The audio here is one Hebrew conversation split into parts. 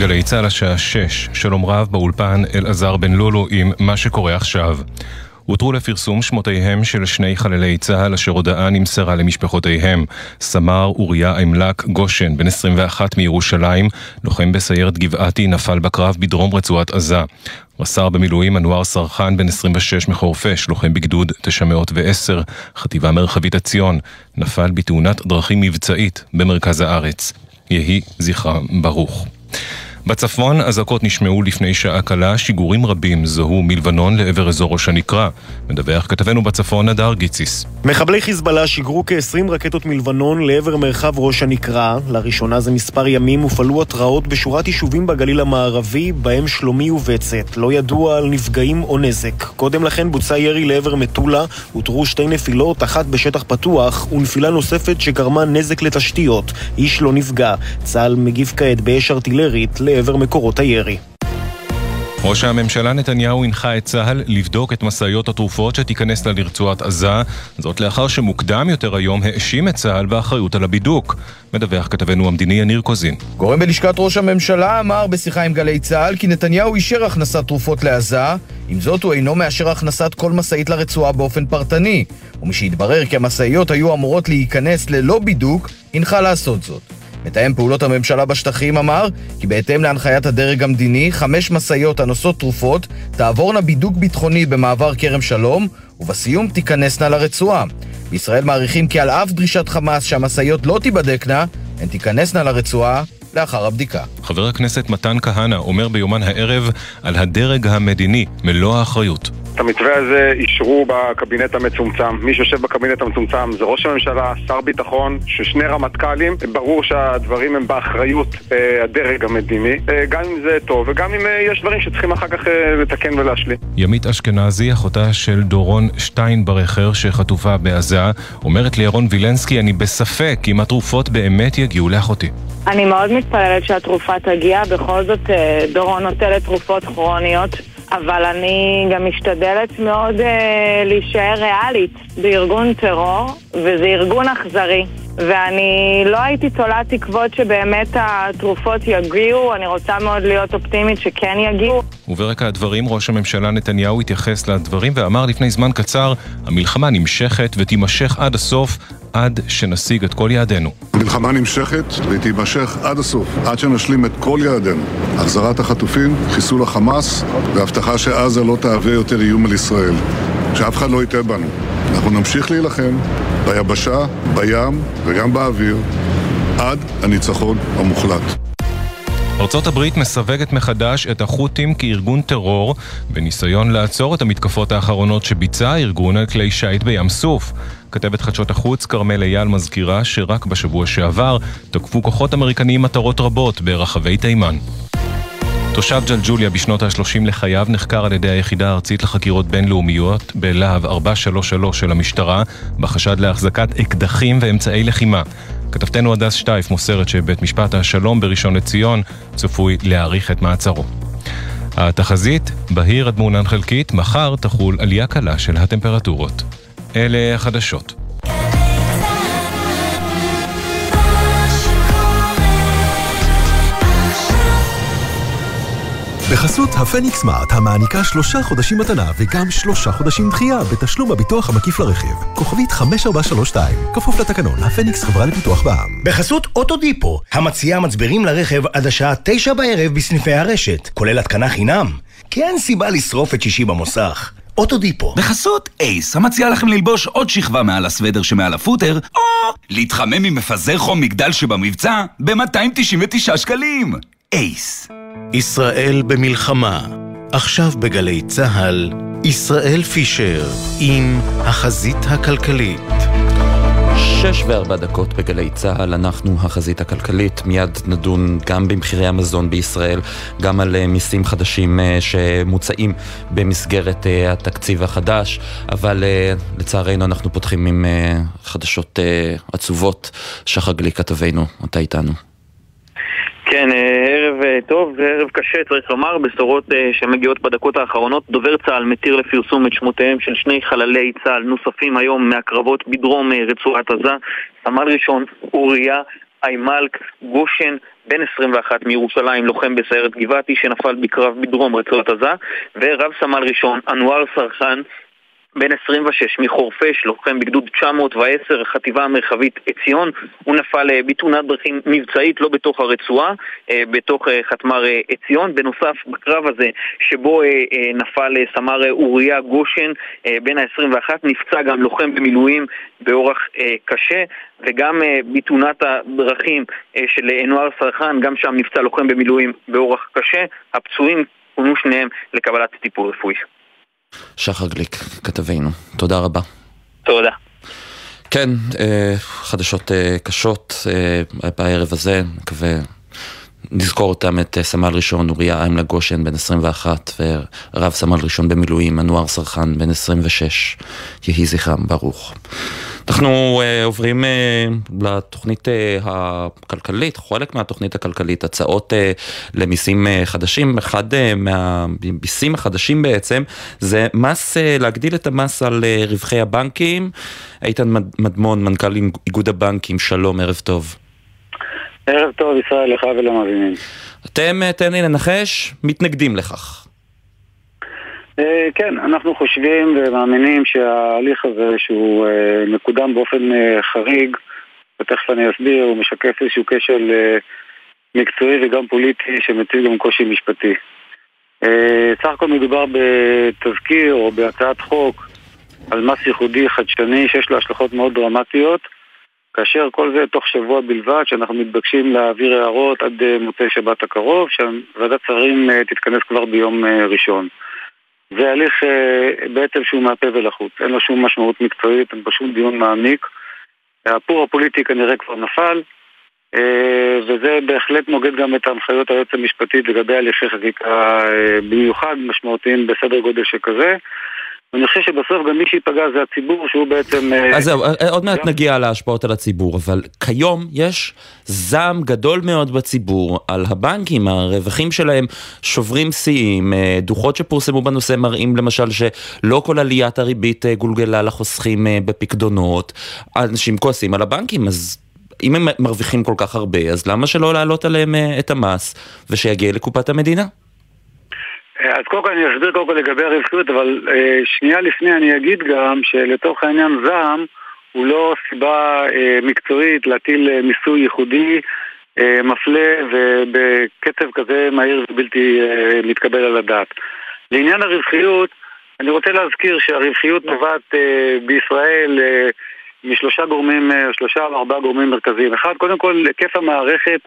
גלי צה"ל השעה 6, שלום רב באולפן אלעזר בן לולו עם מה שקורה עכשיו. הותרו לפרסום שמותיהם של שני חללי צה"ל אשר הודעה נמסרה למשפחותיהם. סמ"ר אוריה עמלק גושן, בן 21 מירושלים, לוחם בסיירת גבעתי, נפל בקרב בדרום רצועת עזה. רס"ר במילואים אנואר סרחן, בן 26 מחורפיש, לוחם בגדוד 910, חטיבה מרחבית עציון, נפל בתאונת דרכים מבצעית במרכז הארץ. יהי זכרם ברוך. בצפון אזעקות נשמעו לפני שעה קלה, שיגורים רבים זוהו מלבנון לעבר אזור ראש הנקרה. מדווח כתבנו בצפון נדר גיציס. מחבלי חיזבאללה שיגרו כ-20 רקטות מלבנון לעבר מרחב ראש הנקרה. לראשונה זה מספר ימים הופעלו התרעות בשורת יישובים בגליל המערבי, בהם שלומי ובצת. לא ידוע על נפגעים או נזק. קודם לכן בוצע ירי לעבר מטולה, הותרו שתי נפילות, אחת בשטח פתוח, ונפילה נוספת שגרמה נזק לתשתיות. איש לא נפגע. צה"ל מגיב כעת באש ארטילרית לעבר מקורות הירי. ראש הממשלה נתניהו הנחה את צה"ל לבדוק את משאיות התרופות שתיכנסנה לרצועת עזה, זאת לאחר שמוקדם יותר היום האשים את צה"ל באחריות על הבידוק. מדווח כתבנו המדיני יניר קוזין. גורם בלשכת ראש הממשלה אמר בשיחה עם גלי צה"ל כי נתניהו אישר הכנסת תרופות לעזה, עם זאת הוא אינו מאשר הכנסת כל משאית לרצועה באופן פרטני, ומשהתברר כי המשאיות היו אמורות להיכנס ללא בידוק, הנחה לעשות זאת. מתאם פעולות הממשלה בשטחים אמר כי בהתאם להנחיית הדרג המדיני, חמש משאיות הנושאות תרופות תעבורנה בידוק ביטחוני במעבר כרם שלום, ובסיום תיכנסנה לרצועה. בישראל מעריכים כי על אף דרישת חמאס שהמשאיות לא תיבדקנה, הן תיכנסנה לרצועה לאחר הבדיקה. חבר הכנסת מתן כהנא אומר ביומן הערב על הדרג המדיני מלוא האחריות. את המתווה הזה אישרו בקבינט המצומצם. מי שיושב בקבינט המצומצם זה ראש הממשלה, שר ביטחון, ששני רמטכ"לים. ברור שהדברים הם באחריות אה, הדרג המדיני, אה, גם אם זה טוב וגם אם אה, יש דברים שצריכים אחר כך אה, לתקן ולהשלים. ימית אשכנזי, אחותה של דורון שטיינברכר שחטופה בעזה, אומרת לירון וילנסקי, אני בספק אם התרופות באמת יגיעו לאחותי. אני מאוד מתפללת שהתרופה תגיע, בכל זאת אה, דורון נוטלת תרופות כרוניות, אבל אני גם משתדלת מאוד אה, להישאר ריאלית בארגון טרור, וזה ארגון אכזרי. ואני לא הייתי תולה תקוות שבאמת התרופות יגיעו, אני רוצה מאוד להיות אופטימית שכן יגיעו. וברקע הדברים ראש הממשלה נתניהו התייחס לדברים ואמר לפני זמן קצר, המלחמה נמשכת ותימשך עד הסוף, עד שנשיג את כל יעדינו. המלחמה נמשכת והיא תימשך עד הסוף, עד שנשלים את כל יעדינו. החזרת החטופים, חיסול החמאס והבטחה שעזה לא תהווה יותר איום על ישראל. שאף אחד לא יטעה בנו. אנחנו נמשיך להילחם ביבשה, בים וגם באוויר עד הניצחון המוחלט. ארצות הברית מסווגת מחדש את החות'ים כארגון טרור בניסיון לעצור את המתקפות האחרונות שביצע הארגון על כלי שיט בים סוף. כתבת חדשות החוץ כרמל אייל מזכירה שרק בשבוע שעבר תקפו כוחות אמריקניים מטרות רבות ברחבי תימן. תושב ג'לג'וליה בשנות ה-30 לחייו נחקר על ידי היחידה הארצית לחקירות בינלאומיות בלהב 433 של המשטרה בחשד להחזקת אקדחים ואמצעי לחימה. כתבתנו הדס שטייף מוסרת שבית משפט השלום בראשון לציון צפוי להאריך את מעצרו. התחזית, בהיר עד מעונן חלקית, מחר תחול עלייה קלה של הטמפרטורות. אלה החדשות. בחסות הפניקס סמארט, המעניקה שלושה חודשים מתנה וגם שלושה חודשים דחייה בתשלום הביטוח המקיף לרכיב. כוכבית 5432, כפוף לתקנון, הפניקס חברה לפיתוח בע"מ. בחסות אוטודיפו, המציעה מצברים לרכב עד השעה תשע בערב בסניפי הרשת, כולל התקנה חינם. כי אין סיבה לשרוף את שישי במוסך. אוטודיפו. בחסות אייס, המציע לכם ללבוש עוד שכבה מעל הסוודר שמעל הפוטר, או להתחמם ממפזר חום מגדל שבמבצע ב-299 שקלים. אייס. ישראל במלחמה, עכשיו בגלי צה"ל, ישראל פישר עם החזית הכלכלית. שש וארבע דקות בגלי צה"ל, אנחנו החזית הכלכלית, מיד נדון גם במחירי המזון בישראל, גם על מיסים חדשים שמוצעים במסגרת התקציב החדש, אבל לצערנו אנחנו פותחים עם חדשות עצובות. שחר גליק כתבנו, אתה איתנו. כן, ערב טוב, זה ערב קשה, צריך לומר, בשורות שמגיעות בדקות האחרונות. דובר צה"ל מתיר לפרסום את שמותיהם של שני חללי צה"ל נוספים היום מהקרבות בדרום רצועת עזה. סמל ראשון אוריה איימלק גושן, בן 21 מירושלים, לוחם בסיירת גבעתי שנפל בקרב בדרום רצועת עזה, ורב סמל ראשון אנואר סרחן, בן 26 מחורפיש, לוחם בגדוד 910, החטיבה המרחבית עציון, הוא נפל אה, בתאונת דרכים מבצעית, לא בתוך הרצועה, אה, בתוך אה, חתמר עציון. בנוסף, בקרב הזה, שבו נפל סמר אוריה גושן, בן ה-21, נפצע גם לוחם במילואים באורח קשה, וגם בתאונת הדרכים של אנואר סרחן, גם שם נפצע לוחם במילואים באורח קשה. הפצועים פונו שניהם לקבלת טיפול רפואי. שחר גליק, כתבינו. תודה רבה. תודה. כן, אה, חדשות אה, קשות אה, בערב הזה, מקווה נזכור אותם את סמל ראשון אוריה איימלה גושן בן 21 ורב סמל ראשון במילואים אנואר סרחן בן 26 יהי זכרם ברוך. אנחנו uh, עוברים uh, לתוכנית uh, הכלכלית, חלק מהתוכנית הכלכלית, הצעות uh, למיסים uh, חדשים. אחד uh, מהמיסים החדשים בעצם זה מס, uh, להגדיל את המס על uh, רווחי הבנקים. איתן מדמון, מנכ"ל איגוד הבנקים, שלום, ערב טוב. ערב טוב, ישראל, לך ולמאזינים. אתם, תן לי לנחש, מתנגדים לכך. אה, כן, אנחנו חושבים ומאמינים שההליך הזה שהוא אה, מקודם באופן אה, חריג, ותכף אני אסביר, הוא משקף איזשהו כשל מקצועי וגם פוליטי שמציג גם קושי משפטי. סך הכל מדובר בתזכיר או בהצעת חוק על מס ייחודי חדשני שיש לו השלכות מאוד דרמטיות, כאשר כל זה תוך שבוע בלבד, שאנחנו מתבקשים להעביר הערות עד מוצאי שבת הקרוב, שוועדת שרים תתכנס כבר ביום ראשון. זה הליך אה, בעצם שהוא מהפה ולחוץ, אין לו שום משמעות מקצועית, אין פה שום דיון מעמיק. הפור הפוליטי כנראה כבר נפל, אה, וזה בהחלט נוגד גם את הנחיות היועץ המשפטית לגבי הליכי חקיקה אה, במיוחד משמעותיים בסדר גודל שכזה. ואני חושב שבסוף גם מי שייפגע זה הציבור שהוא בעצם... אה, אז זהו, אה, עוד מעט נגיע להשפעות על הציבור, אבל כיום יש זעם גדול מאוד בציבור על הבנקים, הרווחים שלהם שוברים שיאים, אה, דוחות שפורסמו בנושא מראים למשל שלא כל עליית הריבית גולגלה לחוסכים בפקדונות, אנשים כועסים על הבנקים, אז... אם הם מרוויחים כל כך הרבה, אז למה שלא להעלות עליהם את המס ושיגיע לקופת המדינה? אז קודם כל אני אסביר קודם כל לגבי הרווחיות, אבל אה, שנייה לפני אני אגיד גם שלתוך העניין זעם הוא לא סיבה אה, מקצועית להטיל אה, מיסוי ייחודי אה, מפלה ובקצב כזה מהיר ובלתי אה, מתקבל על הדעת. לעניין הרווחיות, אני רוצה להזכיר שהרווחיות נובעת אה, בישראל אה, משלושה גורמים, אה, שלושה או ארבעה גורמים מרכזיים. אחד, קודם כל, היקף המערכת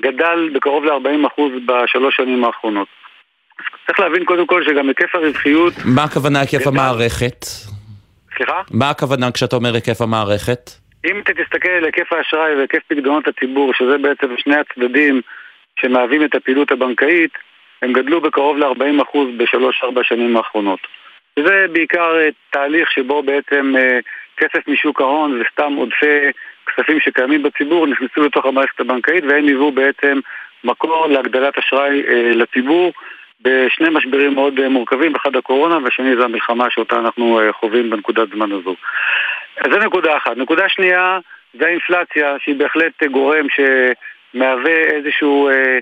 גדל בקרוב ל-40% בשלוש שנים האחרונות. צריך להבין קודם כל שגם היקף הרווחיות... מה הכוונה היקף המערכת? סליחה? מה הכוונה כשאתה אומר היקף המערכת? אם אתה תסתכל על היקף האשראי והיקף פקדונות הציבור, שזה בעצם שני הצדדים שמהווים את הפעילות הבנקאית, הם גדלו בקרוב ל-40% בשלוש-ארבע שנים האחרונות. וזה בעיקר אה, תהליך שבו בעצם אה, כסף משוק ההון וסתם עודפי כספים שקיימים בציבור נכנסו לתוך המערכת הבנקאית והם היוו בעצם מקור להגדלת אשראי אה, לציבור בשני משברים מאוד אה, מורכבים, אחד הקורונה והשני זה המלחמה שאותה אנחנו אה, חווים בנקודת זמן הזו. אז זה נקודה אחת. נקודה שנייה זה האינפלציה שהיא בהחלט גורם שמהווה איזשהו אה,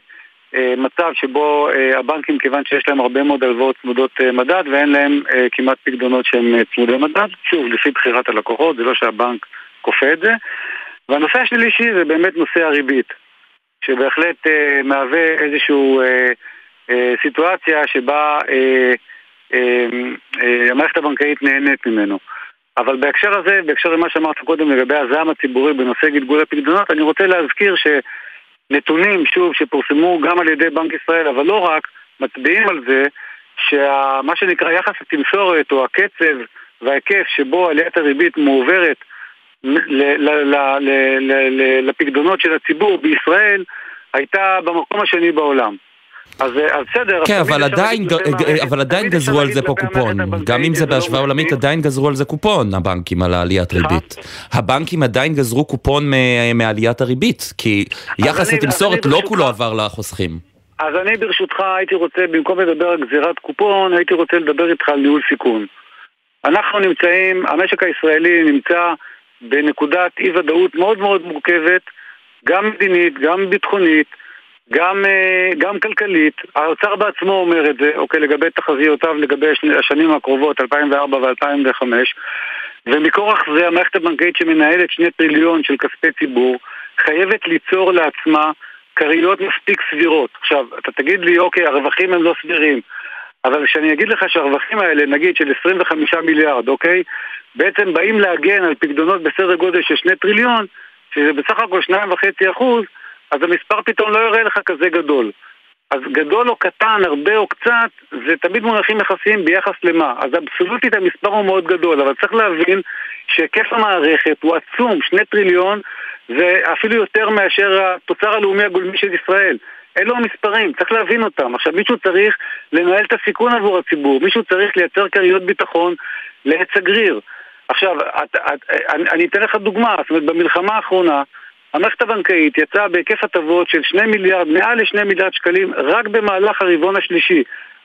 אה, מצב שבו אה, הבנקים, כיוון שיש להם הרבה מאוד הלוואות צמודות אה, מדד ואין להם אה, כמעט פקדונות שהם אה, צמודי מדד, שוב, לפי בחירת הלקוחות, זה לא שהבנק כופה את זה. והנושא השלישי זה באמת נושא הריבית, שבהחלט אה, מהווה איזשהו... אה, אה, סיטואציה שבה אה, אה, אה, המערכת הבנקאית נהנית ממנו. אבל בהקשר הזה, בהקשר למה שאמרת קודם לגבי הזעם הציבורי בנושא גלגול הפקדונות, אני רוצה להזכיר שנתונים, שוב, שפורסמו גם על ידי בנק ישראל, אבל לא רק, מצביעים על זה שמה שנקרא יחס התמשורת או הקצב וההיקף שבו עליית הריבית מועברת לפקדונות של הציבור בישראל הייתה במקום השני בעולם. אז בסדר. כן, אבל עדיין, אבל עדיין גזרו על זה פה קופון. גם אם זה בהשוואה עולמית, עדיין גזרו על זה קופון, הבנקים, על העליית ריבית. הבנקים עדיין גזרו קופון מעליית הריבית, כי יחס התמסורת לא כולו עבר לחוסכים. אז אני ברשותך הייתי רוצה, במקום לדבר על גזירת קופון, הייתי רוצה לדבר איתך על ניהול סיכון. אנחנו נמצאים, המשק הישראלי נמצא בנקודת אי ודאות מאוד מאוד מורכבת, גם מדינית, גם ביטחונית, גם, אה, גם כלכלית. האוצר בעצמו אומר את זה, אוקיי, לגבי תחזיותיו לגבי השנים הקרובות, 2004 ו-2005, ומכורח זה המערכת הבנקאית שמנהלת שני טריליון של כספי ציבור, חייבת ליצור לעצמה כריות מספיק סבירות. עכשיו, אתה תגיד לי, אוקיי, הרווחים הם לא סבירים. אבל כשאני אגיד לך שהרווחים האלה, נגיד של 25 מיליארד, אוקיי? בעצם באים להגן על פקדונות בסדר גודל של 2 טריליון, שזה בסך הכל 2.5 אחוז, אז המספר פתאום לא יראה לך כזה גדול. אז גדול או קטן, הרבה או קצת, זה תמיד מונחים יחסיים ביחס למה. אז אבסולוטית המספר הוא מאוד גדול, אבל צריך להבין שהיקף המערכת הוא עצום, שני טריליון, זה אפילו יותר מאשר התוצר הלאומי הגולמי של ישראל. אלו המספרים, צריך להבין אותם. עכשיו, מישהו צריך לנהל את הסיכון עבור הציבור, מישהו צריך לייצר כריות ביטחון לעץ הגריר. עכשיו, את, את, אני, אני אתן לך דוגמה, זאת אומרת, במלחמה האחרונה, המערכת הבנקאית יצאה בהיקף הטבות של 2 מיליארד, מעל ל-2 מיליארד שקלים, רק במהלך הרבעון השלישי.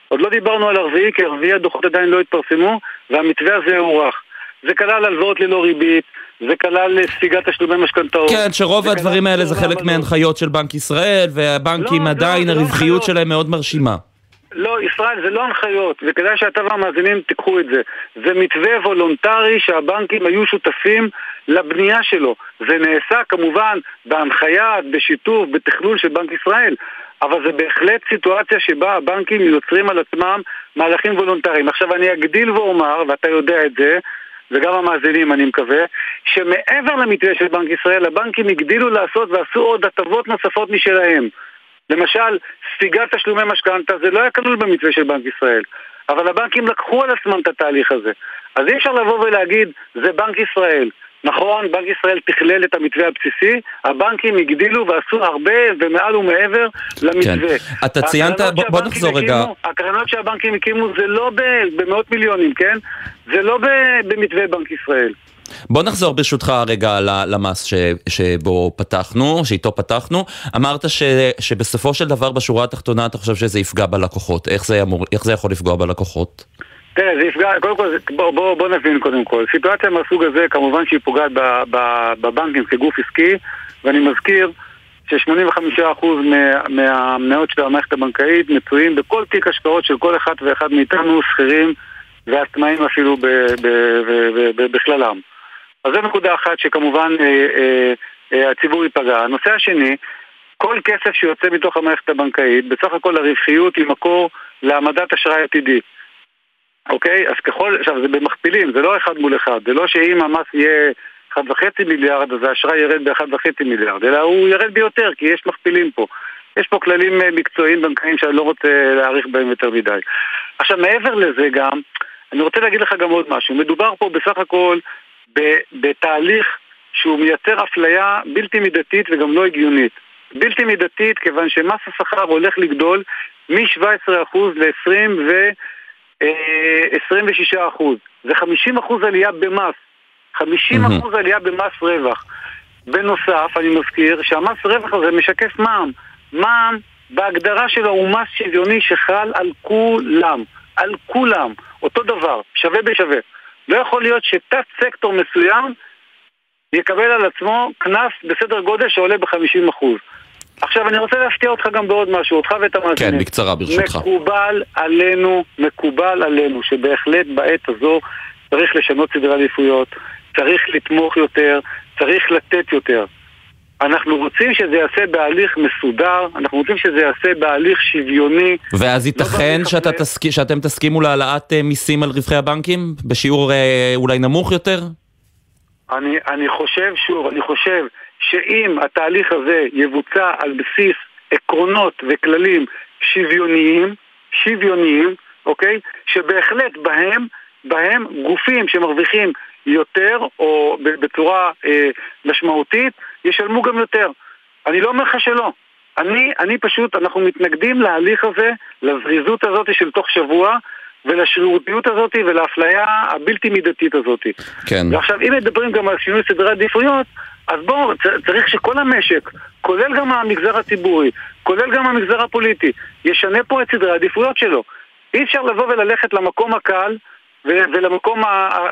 עוד לא דיברנו על הרביעי, כי הרביעי הדוחות עדיין לא התפרסמו, והמתווה הזה הוארך. זה כלל הלוואות ללא ריבית, זה כלל ספיגת תשלומי משכנתאות. כן, שרוב הדברים האלה זה חלק מהנחיות של בנק ישראל, והבנקים לא, עדיין, לא, הרווחיות לא שלהם מאוד מרשימה. לא, ישראל, זה לא הנחיות, וכדאי שאתה והמאזינים תיקחו את זה. זה מתווה וולונטרי שהבנקים היו שותפים לבנייה שלו. זה נעשה כמובן בהנחיה, בשיתוף, בתכלול של בנק ישראל, אבל זה בהחלט סיטואציה שבה הבנקים יוצרים על עצמם מהלכים וולונטריים. עכשיו אני אגדיל ואומר, ואתה יודע את זה, וגם המאזינים אני מקווה, שמעבר למתווה של בנק ישראל, הבנקים הגדילו לעשות ועשו עוד הטבות נוספות משלהם. למשל, ספיגת תשלומי משכנתה זה לא היה כלול במתווה של בנק ישראל, אבל הבנקים לקחו על עצמם את התהליך הזה. אז אי אפשר לבוא ולהגיד, זה בנק ישראל. נכון, בנק ישראל תכלל את המתווה הבסיסי, הבנקים הגדילו ועשו הרבה ומעל ומעבר למתווה. כן. אתה ציינת, בוא, בוא נחזור רגע. הקרנות שהבנקים הקימו זה לא במאות מיליונים, כן? זה לא במתווה בנק ישראל. בוא נחזור ברשותך רגע למס ש, שבו פתחנו, שאיתו פתחנו. אמרת ש, שבסופו של דבר בשורה התחתונה אתה חושב שזה יפגע בלקוחות. איך זה, אמור, איך זה יכול לפגוע בלקוחות? תראה, זה יפגע, קודם כל, בוא, בוא, בוא נבין קודם כל. סיטואציה מהסוג הזה, כמובן שהיא פוגעת בבנקים כגוף עסקי, ואני מזכיר ש-85% מהמניות של המערכת הבנקאית מצויים בכל תיק השקעות של כל אחד ואחד מאיתנו, שכירים ועצמאים אפילו בכללם. אז זו נקודה אחת שכמובן אה, אה, אה, הציבור ייפגע. הנושא השני, כל כסף שיוצא מתוך המערכת הבנקאית, בסך הכל הרווחיות היא מקור להעמדת אשראי עתידי. אוקיי? אז ככל, עכשיו זה במכפילים, זה לא אחד מול אחד, זה לא שאם המס יהיה 1.5 מיליארד אז האשראי ירד ב-1.5 מיליארד, אלא הוא ירד ביותר, כי יש מכפילים פה. יש פה כללים מקצועיים בנקאיים שאני לא רוצה להאריך בהם יותר מדי. עכשיו מעבר לזה גם, אני רוצה להגיד לך גם עוד משהו. מדובר פה בסך הכל בתהליך שהוא מייצר אפליה בלתי מידתית וגם לא הגיונית. בלתי מידתית כיוון שמס השכר הולך לגדול מ-17% ל-20 ו-26%. זה 50% עלייה במס. 50% mm-hmm. עלייה במס רווח. בנוסף, אני מזכיר שהמס רווח הזה משקף מע"מ. מע"מ בהגדרה שלו הוא מס שוויוני שחל על כולם. על כולם. אותו דבר, שווה בשווה. לא יכול להיות שתת סקטור מסוים יקבל על עצמו קנס בסדר גודל שעולה ב-50%. עכשיו אני רוצה להפתיע אותך גם בעוד משהו, אותך ואת המאזינים. כן, בקצרה ברשותך. מקובל עלינו, מקובל עלינו, שבהחלט בעת הזו צריך לשנות סדרי עדיפויות, צריך לתמוך יותר, צריך לתת יותר. אנחנו רוצים שזה יעשה בהליך מסודר, אנחנו רוצים שזה יעשה בהליך שוויוני. ואז לא ייתכן לא שאתה תסכ... שאתם תסכימו להעלאת אה, מיסים על רווחי הבנקים? בשיעור אה, אולי נמוך יותר? אני, אני חושב, שוב, אני חושב שאם התהליך הזה יבוצע על בסיס עקרונות וכללים שוויוניים, שוויוניים, אוקיי? שבהחלט בהם, בהם גופים שמרוויחים יותר או בצורה אה, משמעותית, ישלמו גם יותר. אני לא אומר לך שלא. אני, אני פשוט, אנחנו מתנגדים להליך הזה, לזריזות הזאת של תוך שבוע, ולשרירותיות הזאת ולאפליה הבלתי מידתית הזאת. כן. ועכשיו, אם מדברים גם על שינוי סדרי עדיפויות, אז בואו, צריך שכל המשק, כולל גם המגזר הציבורי, כולל גם המגזר הפוליטי, ישנה פה את סדרי העדיפויות שלו. אי אפשר לבוא וללכת למקום הקל ולמקום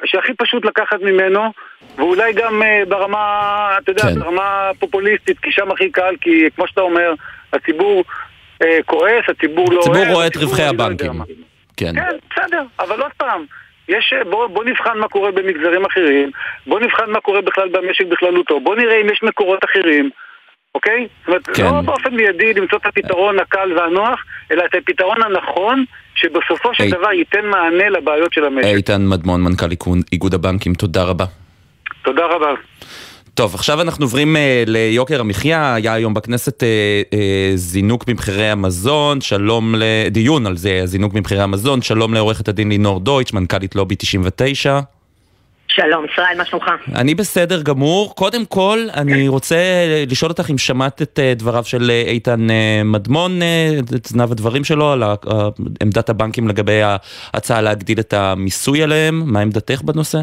שהכי פשוט לקחת ממנו, ואולי גם אה, ברמה, אתה יודע, כן. ברמה פופוליסטית, כי שם הכי קל, כי כמו שאתה אומר, הציבור אה, כועס, הציבור לא הציבור אוהב, רואה את הציבור רווחי אני לא יודע הבנקים. כן. כן, בסדר, אבל עוד פעם, יש, אה, בוא, בוא נבחן מה קורה במגזרים אחרים, בוא נבחן מה קורה בכלל במשק בכללותו, בוא נראה אם יש מקורות אחרים, אוקיי? זאת אומרת, כן. לא באופן מיידי למצוא את הפתרון הקל והנוח, אלא את הפתרון הנכון, שבסופו של אי- דבר ייתן מענה לבעיות של המשק. איתן מדמון, מנכ"ל איגוד- איגוד הבנקים, תודה רבה. תודה רבה. טוב, עכשיו אנחנו עוברים אה, ליוקר המחיה, היה היום בכנסת אה, אה, זינוק במחירי המזון, שלום לדיון על זה, זינוק במחירי המזון, שלום לעורכת הדין לינור דויטש, מנכ"לית לובי 99. שלום, ישראל, מה שלומך? אני בסדר גמור. קודם כל, אני רוצה לשאול אותך אם שמעת את דבריו של איתן מדמון, את זנב הדברים שלו, על עמדת הבנקים לגבי ההצעה להגדיל את המיסוי עליהם, מה עמדתך בנושא?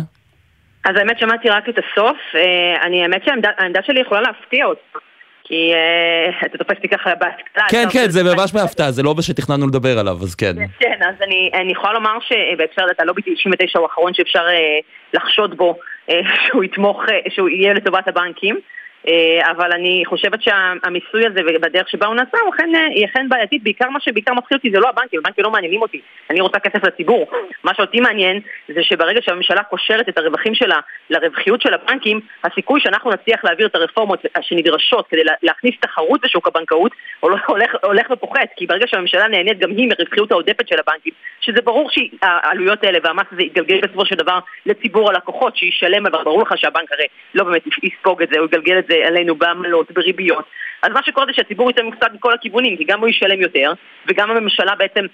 אז האמת שמעתי רק את הסוף, אה, אני, האמת שהעמדה שלי יכולה להפתיע אותך, כי אה, אתה תופס אותי ככה בהשכלה. כן, כן, זה ממש בהפתעה, זה לא מה שתכננו לדבר עליו, אז כן. כן, אז אני, יכולה לומר שבהקשר לזה, הלובי 99 הוא האחרון שאפשר אה, לחשוד בו אה, שהוא יתמוך, אה, שהוא יהיה לטובת הבנקים. אה, אבל אני חושבת שהמיסוי הזה ובדרך שבה הוא נעשה הוא אכן, אה, היא אכן בעייתית, בעיקר מה שבעיקר מפחיד אותי זה לא הבנקים, הבנקים לא מעניינים אותי, אני רוצה כסף לציבור. מה שאותי מעניין זה שברגע שהממשלה קושרת את הרווחים שלה לרווחיות של הבנקים, הסיכוי שאנחנו נצליח להעביר את הרפורמות שנדרשות כדי לה- להכניס תחרות בשוק הבנקאות הולך, הולך ופוחת, כי ברגע שהממשלה נהנית גם היא מרווחיות העודפת של הבנקים, שזה ברור שהעלויות האלה והמס הזה יתגלגל בסופו של דבר לציבור הלקוחות שישלם, אבל ברור לך שהבנק הרי לא באמת יספוג את זה, הוא יגלגל את זה עלינו בעמלות, בריביות. אז מה שקורה זה שהציבור ייתן קצת מכל הכיוונים, כי גם הוא ישלם יותר, וגם הממשלה בעצם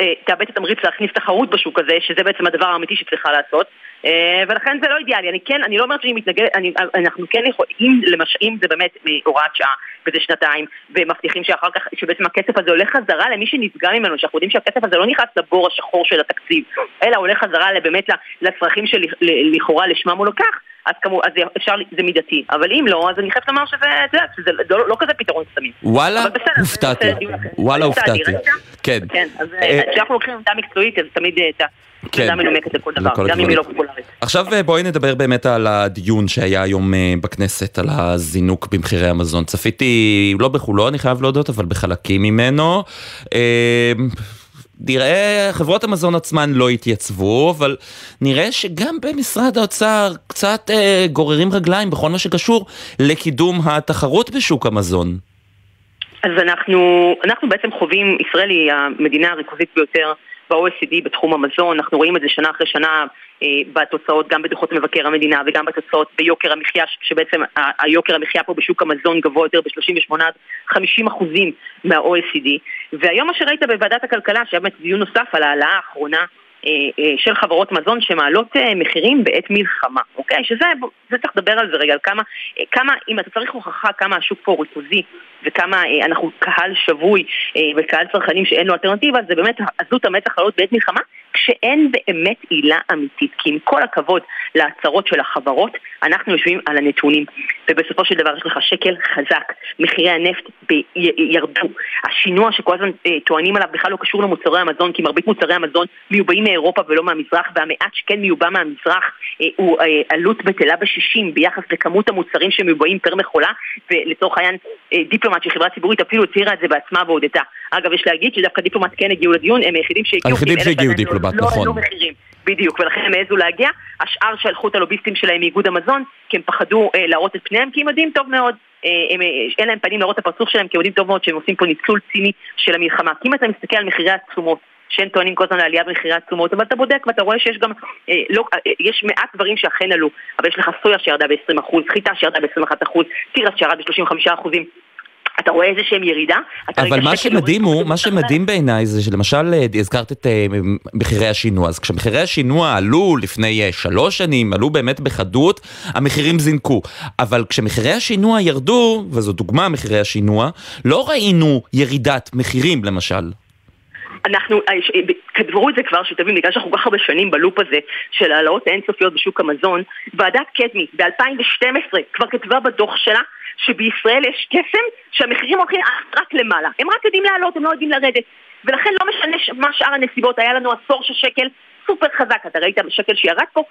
אה, תאבד את התמריץ להכניס תחרות בשוק הזה, שזה בעצם הדבר האמיתי שצריכה לעשות. אה, ולכן זה לא אידיאלי. אני כן, אני לא אומרת שאני מתנגדת, אנחנו כן יכולים, אם למשל, אם זה באמת אה, הוראת שעה, וזה שנתיים, ומבטיחים שאחר כך, שבעצם הכסף הזה הולך חזרה למי שנפגע ממנו, שאנחנו יודעים שהכסף הזה לא נכנס לבור השחור של התקציב, אלא הולך חזרה באמת לצרכים שלכאורה לשמם הוא לקח, אז כמובן, אז אפשר, זה מידתי. אבל אם לא, אז אני חייבת לומר שזה, אתה יודע, שזה לא, לא כזה פתרון סתמים. וואלה, בסדר, הופתעתי. וואלה, הופתעתי? כן. כן, אז אה, אה, כשאנחנו לוקחים עמדה מקצועית, אז תמיד אה, את כן. העמדה מנומקת לכל דבר, לכל גם אם הדברים. היא לא פופולרית. עכשיו בואי נדבר באמת על הדיון שהיה היום בכנסת, על הזינוק במחירי המזון. צפיתי, לא בכולו, אני חייב להודות, אבל בחלקים ממנו. אה, נראה, חברות המזון עצמן לא התייצבו, אבל נראה שגם במשרד האוצר קצת אה, גוררים רגליים בכל מה שקשור לקידום התחרות בשוק המזון. אז אנחנו, אנחנו בעצם חווים, ישראל היא המדינה הריכוזית ביותר ב-OECD בתחום המזון, אנחנו רואים את זה שנה אחרי שנה אה, בתוצאות, גם בדוחות מבקר המדינה וגם בתוצאות ביוקר המחיה, שבעצם היוקר המחיה פה בשוק המזון גבוה יותר ב-38 עד 50 אחוזים מה-OECD. והיום מה שראית בוועדת הכלכלה, שהיה באמת דיון נוסף על ההעלאה האחרונה של חברות מזון שמעלות אה, מחירים בעת מלחמה, אוקיי? שזה, זה צריך לדבר על זה רגע, על כמה, אה, כמה, אם אתה צריך הוכחה כמה השוק פה ריכוזי וכמה אה, אנחנו קהל שבוי אה, וקהל צרכנים שאין לו אלטרנטיבה, זה באמת עזות המצח לעלות בעת מלחמה, כשאין באמת עילה אמיתית. כי עם כל הכבוד להצהרות של החברות, אנחנו יושבים על הנתונים. ובסופו של דבר יש לך שקל חזק, מחירי הנפט ב- י- ירדו. השינוע שכל הזמן אה, טוענים עליו בכלל לא קשור למוצרי המזון, כי מרבית מוצרי המזון מיובאים מאירופה ולא מהמזרח, והמעט שכן מיובא מהמזרח אה, הוא אה, עלות בטלה ב-60 ביחס לכמות המוצרים שמיובאים פר מכולה, ולצורך העניין אה, דיפלומט שהיא חברה ציבורית אפילו הצהירה את זה בעצמה והודתה. אגב, יש להגיד שדווקא דיפלומט כן הגיעו לדיון, הם היחידים שהגיעו. היחידים כי הם שעדיין לא- דיפלומט, לא נכון. העלו מחירים. בדיוק, ולכן הם העזו להגיע. השאר שלחו את הלוביסטים שלהם מאיגוד המזון, כי הם פחדו אה, להראות את פניהם, כי הם יודעים טוב מאוד, אה, הם, אה, אין להם פנים להראות את הפרצוף שלהם, כי הם יודעים טוב מאוד שהם עושים פה ניצול ציני של המלחמה. כי אם אתה מסתכל על מחירי התשומות, שהם טוענים כל הזמן לעלייה במחירי התשומות, אבל אתה בודק ואתה רואה שיש גם, אה, לא, אה, יש מעט דברים שאכן עלו, אבל יש לך סויה שירדה ב-20%, חיטה שירדה ב-21%, תירס שירד ב-35%. אתה רואה איזה שהם ירידה? אבל מה שמדהים הוא, מה שמדהים בעיניי זה שלמשל אה, הזכרת את אה, מחירי השינוע, אז כשמחירי השינוע עלו לפני אה, שלוש שנים, עלו באמת בחדות, המחירים זינקו. אבל כשמחירי השינוע ירדו, וזו דוגמה מחירי השינוע, לא ראינו ירידת מחירים למשל. אנחנו, אה, ב- כתבו את זה כבר, שתבין, בגלל שאנחנו כל כך הרבה שנים בלופ הזה של העלאות האינסופיות בשוק המזון, ועדת קדמי ב-2012 כבר כתבה בדוח שלה שבישראל יש קסם שהמחירים הולכים רק למעלה. הם רק יודעים לעלות, הם לא יודעים לרדת. ולכן לא משנה מה שאר הנסיבות, היה לנו עשור ששקל סופר חזק, אתה ראית בשקל שירד פה,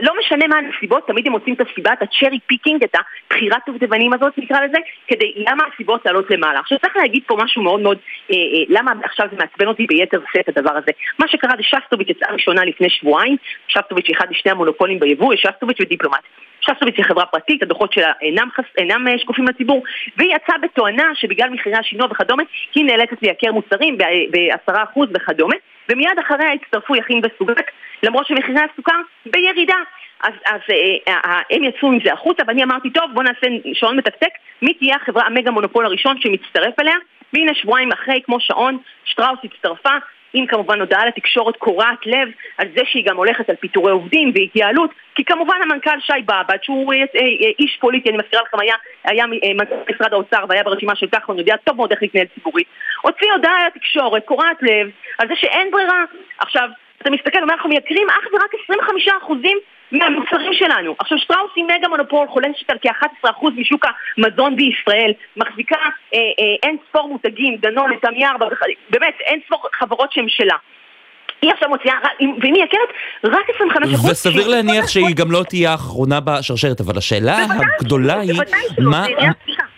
לא משנה מה הנסיבות, תמיד הם מוצאים את הסיבה, את ה cherry picking, את הבחירת דובדבנים הזאת נקרא לזה, כדי למה הסיבות לעלות למעלה. עכשיו צריך להגיד פה משהו מאוד מאוד, אה, אה, למה עכשיו זה מעצבן אותי ביתר שאת הדבר הזה. מה שקרה זה שסטוביץ' יצאה ראשונה לפני שבועיים, שסטוביץ' אחד משני המונופולים ביבוא, שסטוביץ' ודיפלומט. שסטוביץ' היא חברה פרטית, הדוחות שלה אינם, חס, אינם אה, שקופים לציבור, והיא יצאה בתואנה שבגלל מחירי השינוע וכדומה, היא נאלצת לייקר מוצרים ב-10% וכדומה, ומיד אחריה הצטרפו יכין וסוגק, למרות שמחירי הסוכר בירידה. אז, אז אה, אה, הם יצאו עם זה החוצה, ואני אמרתי, טוב, בוא נעשה שעון מתקתק, מי תהיה החברה המגה מונופול הראשון שמצטרף אליה? והנה שבועיים אחרי, כמו שעון, שטראוס הצטרפה, עם כמובן הודעה לתקשורת קורעת לב על זה שהיא גם הולכת על פיטורי עובדים והתייעלות, כי כמובן המנכ"ל שי באב"ד, שהוא אה, אה, אה, איש פוליטי, אני מזכירה לכם, היה, היה מנכ"ל משרד האוצר והיה ברשימה של כחלון, יודע טוב מאוד איך להתנהל ציבורית, הוציא הודעה לתקשורת, קורעת לב, על זה שאין ברירה. עכשיו, אתה מסתכל, אומר, אנחנו מייקרים אך ורק 25% מהמוצרים שלנו. עכשיו שטראוס היא מגה מונופול, חולשת על כ-11% משוק המזון בישראל, מחזיקה אה, אה, אין ספור מותגים, דנון, תמי ארבע, באמת אין ספור חברות שהן שלה. היא עכשיו מוציאה, והיא מייקרת רק 25 אחוז. וסביר להניח שהיא גם לא תהיה האחרונה בשרשרת, אבל השאלה הגדולה היא,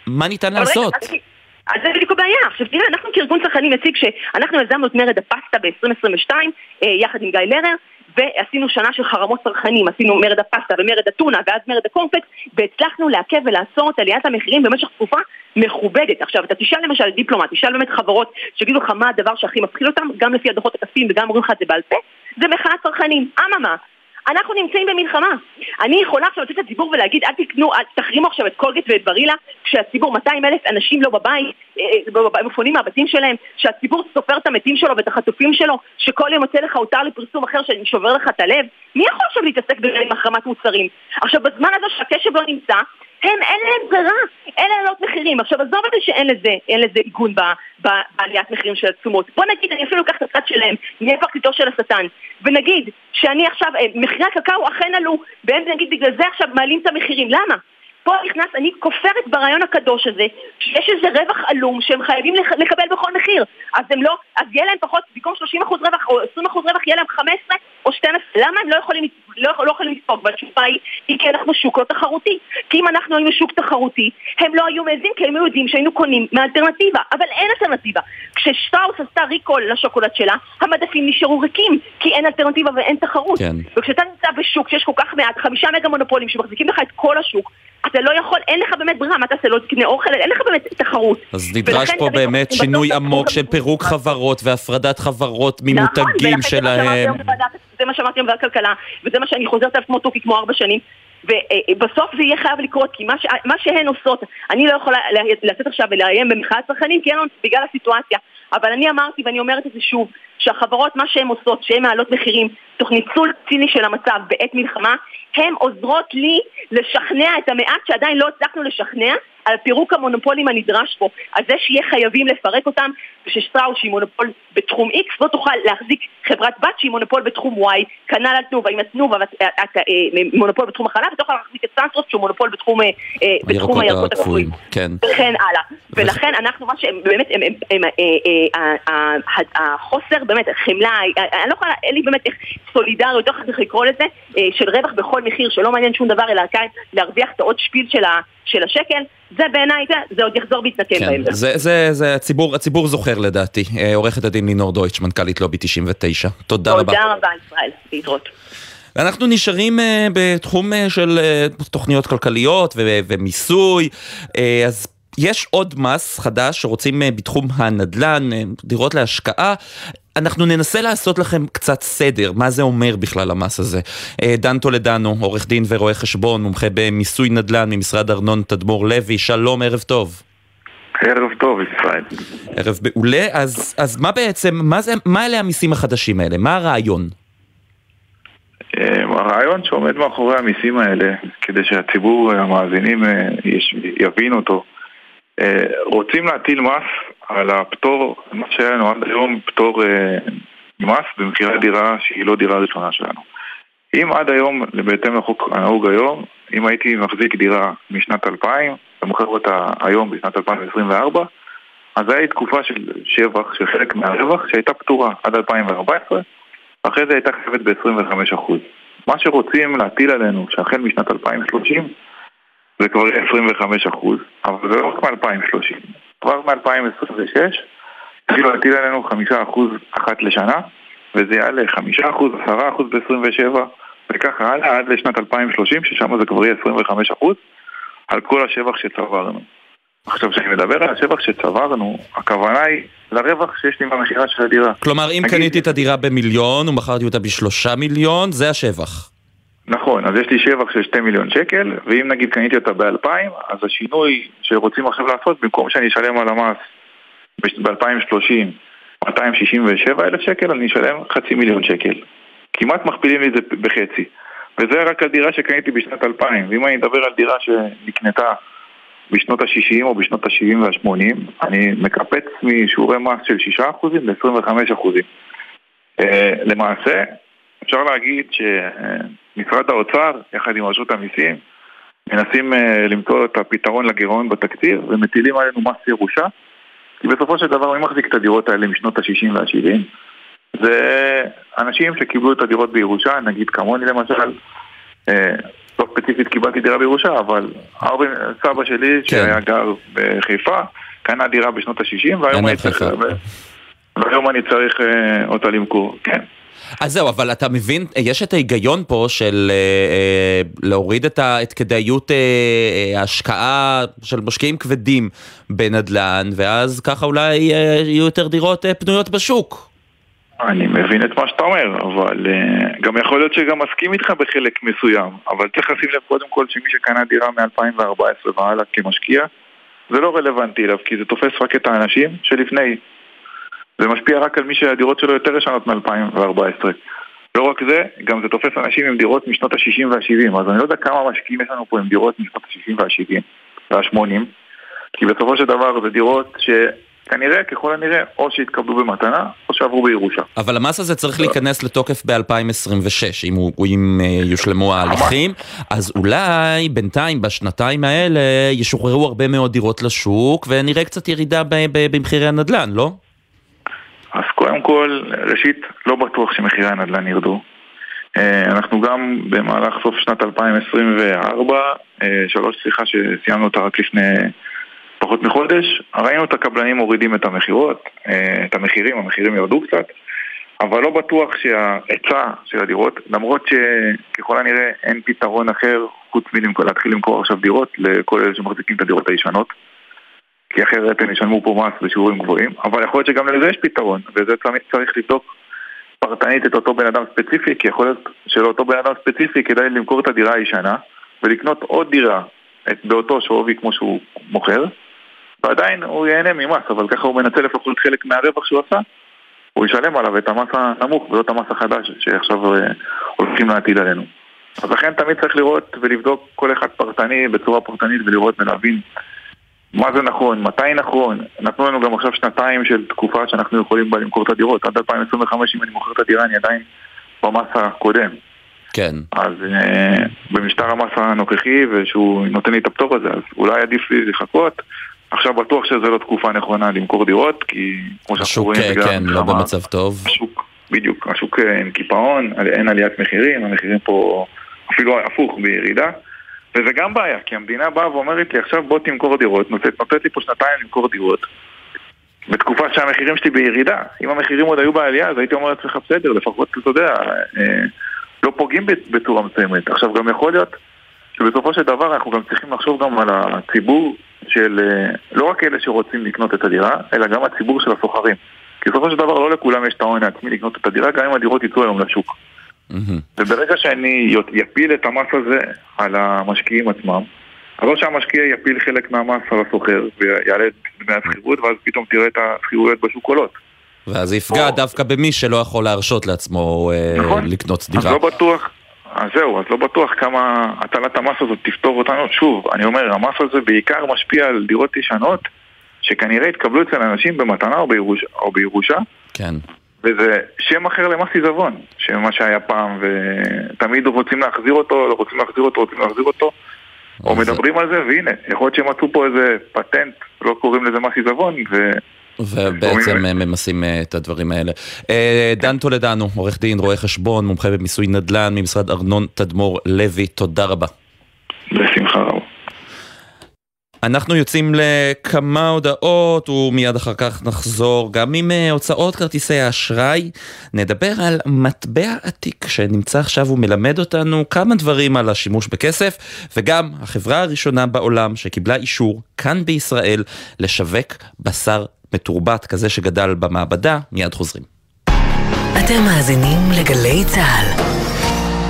מה ניתן לעשות? אז זה בדיוק הבעיה. עכשיו תראה, אנחנו כארגון צרכנים נציג שאנחנו יזמנו את מרד הפסטה ב-2022 אה, יחד עם גיא לרר ועשינו שנה של חרמות צרכנים, עשינו מרד הפסטה ומרד הטונה ואז מרד הקורנפלקס והצלחנו לעכב ולעצור את עליית המחירים במשך תקופה מכובדת. עכשיו, אתה תשאל למשל דיפלומט, תשאל באמת חברות שיגידו לך מה הדבר שהכי מפחיד אותם, גם לפי הדוחות הכספיים וגם אומרים לך את זה בעל פה, זה מחאת צרכנים. אממה, אנחנו נמצאים במלחמה. אני יכולה עכשיו לצאת לציבור ולהגיד אל תקנו, אל תחרימו עכשיו את קולגט ואת ברילה, כשהציבור 200 אלף אנשים לא בבית, אה, אה, מפונים מהבתים שלהם, שהציבור סופר את המתים שלו ואת החטופים שלו, שכל יום יוצא לך הותר לפרסום אחר ששובר לך את הלב. מי יכול עכשיו להתעסק בהחרמת מוצרים? עכשיו בזמן הזה שהקשב לא נמצא, הם, אין להם ברירה, אין להעלות מחירים. עכשיו עזוב את זה שאין לזה, אין לזה עיגון בעליית מחירים של התשומות. בוא נגיד, אני אפילו אקח את הצד שלהם, נהיה פרקליטו של השטן, ונגיד שאני עכשיו, אה, מחירי הקקאו אכן עלו, והם נגיד בגלל זה עכשיו מעלים את המחירים. למה? פה נכנס, אני כופרת ברעיון הקדוש הזה, שיש איזה רווח עלום שהם חייבים לקבל בכל מחיר. אז הם לא, אז יהיה להם פחות, במקום 30% רווח או 20% רווח, יהיה להם 15 או 12, למה הם לא יכולים, לא, לא יכולים לספוג? והתשובה היא, היא כי אנחנו שוק לא תחרותי. כי אם אנחנו היינו שוק תחרותי, הם לא היו מעזים כי הם יודעים שהיינו קונים מאלטרנטיבה. אבל אין אלטרנטיבה. כששטראוס עשתה ריקול לשוקולד שלה, המדפים נשארו ריקים, כי אין אלטרנטיבה ואין תחרות. כן. וכשאתה נמצא בשוק שיש כל כך מעט, חמישה מגה מונופולים שמחזיקים לך את כל השוק, אתה לא יכול, אין לך באמת ברירה, מה תעשה? לא תקנה אוכל, אין לך באמת תחרות. אז נדרש פה באמת שינוי עמוק של פירוק חברות והפרדת חברות נכון, ממותגים שלהם. זה מה שאמרתי היום בוועדת כלכלה, וזה מה שאני חוזרת על כמו תוכי כמו ארבע שנים. ובסוף זה יהיה חייב לקרות, כי מה, ש... מה שהן עושות, אני לא יכולה לצאת עכשיו ולאיים במחאת צרכנים, כי אין לנו בגלל הסיטואציה. אבל אני אמרתי ואני אומרת את זה שוב, שהחברות, מה שהן עושות, שהן מעלות מחירים תוך ניצול ציני של המצב בעת מלחמה, הן עוזרות לי לשכנע את המעט שעדיין לא הצלחנו לשכנע על פירוק המונופולים הנדרש פה, על זה שיהיה חייבים לפרק אותם, וששטראוס שהיא מונופול בתחום X לא תוכל להחזיק חברת בת שהיא מונופול בתחום Y, כנ"ל על תנובה, עם התנובה אה, מונופול בתחום החלב, ותוכל להחזיק את סנפרוסט שהוא מונופול בתחום, אה, אה, הירקות הקפואים, כן. וכן הלאה. ולכן אנחנו, מה שהם באמת, החוסר, באמת, חמלה, אני לא יכולה, אין לי באמת סולידריות, לא צריך לקרוא לזה, של רווח בכל מחיר, שלא מעניין שום דבר, אלא להרוויח את העוד שפיל. של השקל, זה בעיניי, זה, זה עוד יחזור ויתנקם כן, בהם. זה, זה, זה הציבור, הציבור זוכר לדעתי. אה, עורכת הדין לינור דויטש, מנכ"לית לובי 99. תודה, תודה רבה. תודה רבה, ישראל. להתראות. אנחנו נשארים uh, בתחום uh, של uh, תוכניות כלכליות ו- ומיסוי, uh, אז יש עוד מס חדש שרוצים uh, בתחום הנדל"ן, uh, דירות להשקעה. אנחנו ננסה לעשות לכם קצת סדר, מה זה אומר בכלל המס הזה. אה, דן טולדנו, עורך דין ורואה חשבון, מומחה במיסוי נדל"ן ממשרד ארנון תדמור לוי, שלום, ערב טוב. ערב טוב, ישראל. ערב מעולה, אז, אז מה בעצם, מה, זה, מה אלה המיסים החדשים האלה? מה הרעיון? אה, הרעיון שעומד מאחורי המיסים האלה, כדי שהציבור, המאזינים, אה, יבין אותו, רוצים להטיל מס על הפטור, מה שהיה לנו עד היום, פטור אה, מס במכירת דירה שהיא לא דירה ראשונה שלנו. אם עד היום, בהתאם לחוק הנהוג היום, אם הייתי מחזיק דירה משנת 2000 ומוכר אותה היום בשנת 2024, אז הייתה תקופה של שבח, של חלק מהרווח, שהייתה פטורה עד 2014, אחרי זה הייתה חייבת ב-25%. מה שרוצים להטיל עלינו, שהחל משנת 2030, זה כבר 25%, אבל זה לא רק מ-2030. כבר מ-2026 התחילו להטיל עלינו 5% אחת לשנה, וזה יעלה 5%, 10% ב-27, וככה הלאה עד לשנת 2030, ששם זה כבר יהיה 25% על כל השבח שצברנו. עכשיו, כשאני מדבר על השבח שצברנו, הכוונה היא לרווח שיש לי במכירה של הדירה. כלומר, אם נגיד- קניתי את הדירה במיליון ומכרתי אותה בשלושה מיליון, זה השבח. נכון, אז יש לי שבח של 2 מיליון שקל, ואם נגיד קניתי אותה ב-2,000, אז השינוי שרוצים עכשיו לעשות, במקום שאני אשלם על המס ב-2030 267 אלף שקל, אני אשלם חצי מיליון שקל. כמעט מכפילים לי את זה בחצי. וזה רק על דירה שקניתי בשנת 2000, ואם אני אדבר על דירה שנקנתה בשנות ה-60 או בשנות ה-70 וה-80, אני מקפץ משיעורי מס של 6% ל-25%. אה, למעשה, אפשר להגיד שמשרד האוצר, יחד עם רשות המיסים, מנסים אה, למצוא את הפתרון לגירעון בתקציב ומטילים עלינו מס ירושה, כי בסופו של דבר מי מחזיק את הדירות האלה משנות ה-60 וה-70? זה אנשים שקיבלו את הדירות בירושה, נגיד כמוני למשל, אה, לא ספציפית קיבלתי דירה בירושה, אבל ארבע, סבא שלי שהיה גר בחיפה, קנה דירה בשנות ה-60 והיום אני צריך... והיום אני צריך אה, אותה למכור, כן. אז זהו, אבל אתה מבין, יש את ההיגיון פה של אה, אה, להוריד את, ה, את כדאיות אה, אה, ההשקעה של משקיעים כבדים בנדל"ן, ואז ככה אולי אה, יהיו יותר דירות אה, פנויות בשוק. אני מבין את מה שאתה אומר, אבל uh, גם יכול להיות שגם מסכים איתך בחלק מסוים, אבל צריך לשים לב קודם כל שמי שקנה דירה מ-2014 והלאה כמשקיע, זה לא רלוונטי אליו, כי זה תופס רק את האנשים שלפני. זה משפיע רק על מי שהדירות שלו יותר ישנות מ-2014. לא רק זה, גם זה תופס אנשים עם דירות משנות ה-60 וה-70, אז אני לא יודע כמה משקיעים יש לנו פה עם דירות משנות ה-60 וה-70 וה-80, כי בסופו של דבר זה דירות ש... כנראה, ככל הנראה, או שהתקבלו במתנה, או שעברו בירושה. אבל המס הזה צריך להיכנס לתוקף ב-2026, אם, הוא, אם uh, יושלמו ההליכים, אז אולי בינתיים, בשנתיים האלה, ישוחררו הרבה מאוד דירות לשוק, ונראה קצת ירידה במחירי הנדל"ן, לא? אז קודם כל, ראשית, לא בטוח שמחירי הנדל"ן ירדו. אה, אנחנו גם במהלך סוף שנת 2024, אה, שלוש שיחה שסיימנו אותה רק לפני פחות מחודש, ראינו את הקבלנים מורידים את המכירות, אה, את המחירים, המחירים ירדו קצת, אבל לא בטוח שההיצע של הדירות, למרות שככל הנראה אין פתרון אחר חוץ מלהתחיל למכור עכשיו דירות לכל אלה שמחזיקים את הדירות הישנות, כי אחרת הם ישלמו פה מס בשיעורים גבוהים, אבל יכול להיות שגם לזה יש פתרון, וזה צריך לבדוק פרטנית את אותו בן אדם ספציפי, כי יכול להיות שלאותו בן אדם ספציפי כדאי למכור את הדירה הישנה ולקנות עוד דירה באותו שווי כמו שהוא מוכר, ועדיין הוא ייהנה ממס, אבל ככה הוא מנצל לפחות חלק מהרווח שהוא עשה, הוא ישלם עליו את המס הנמוך ולא את המס החדש שעכשיו אה, הולכים להטיל עלינו. אז לכן תמיד צריך לראות ולבדוק כל אחד פרטני בצורה פרטנית ולראות ולהבין מה זה נכון, מתי נכון. נתנו לנו גם עכשיו שנתיים של תקופה שאנחנו יכולים בה למכור את הדירות. עד 2025 אם אני מוכר את הדירה אני עדיין במס הקודם. כן. אז uh, במשטר המס הנוכחי ושהוא נותן לי את הפטור הזה, אז אולי עדיף לי לחכות. עכשיו בטוח שזו לא תקופה נכונה למכור דירות, כי כמו שאנחנו השוק, רואים, בגלל כן, לא המלחמה, במצב טוב. השוק, בדיוק, השוק אה, עם קיפאון, אין עליית מחירים, המחירים פה אפילו הפוך בירידה. וזה גם בעיה, כי המדינה באה ואומרת לי עכשיו בוא תמכור דירות, נותנת, נותנת לי פה שנתיים למכור דירות בתקופה שהמחירים שלי בירידה. אם המחירים עוד היו בעלייה אז הייתי אומר לעצמך בסדר, לפחות אתה יודע, אה, לא פוגעים בצורה מסוימת. עכשיו גם יכול להיות שבסופו של דבר אנחנו גם צריכים לחשוב גם על הציבור של אה, לא רק אלה שרוצים לקנות את הדירה, אלא גם הציבור של הסוחרים. כי בסופו של דבר לא לכולם יש את ההון העצמי לקנות את הדירה, גם אם הדירות יצאו היום לשוק. וברגע שאני יפיל את המס הזה על המשקיעים עצמם, אז או שהמשקיע יפיל חלק מהמס על הסוחר ויעלה את דמי השכירות, ואז פתאום תראה את השכירויות בשוק עולות. ואז זה יפגע דווקא במי שלא יכול להרשות לעצמו אה, נכון. לקנות אז דירה. לא בטוח, אז זהו, אז לא בטוח כמה הטלת המס הזאת תפתור אותנו. שוב, אני אומר, המס הזה בעיקר משפיע על דירות ישנות, שכנראה התקבלו אצל אנשים במתנה או בירושה, או בירושה כן. וזה שם אחר למס עיזבון, שמה שהיה פעם, ותמיד רוצים להחזיר אותו, לא רוצים להחזיר אותו, רוצים להחזיר אותו, או מדברים על זה, והנה, יכול להיות שמצאו פה איזה פטנט, לא קוראים לזה מס עיזבון, ו... ובעצם ממסים את הדברים האלה. דן טולדנו, עורך דין, רואה חשבון, מומחה במיסוי נדל"ן ממשרד ארנון תדמור לוי, תודה רבה. בשמחה רבה. אנחנו יוצאים לכמה הודעות ומיד אחר כך נחזור גם עם הוצאות כרטיסי האשראי. נדבר על מטבע עתיק שנמצא עכשיו ומלמד אותנו כמה דברים על השימוש בכסף וגם החברה הראשונה בעולם שקיבלה אישור כאן בישראל לשווק בשר מתורבת כזה שגדל במעבדה. מיד חוזרים. אתם מאזינים לגלי צה"ל.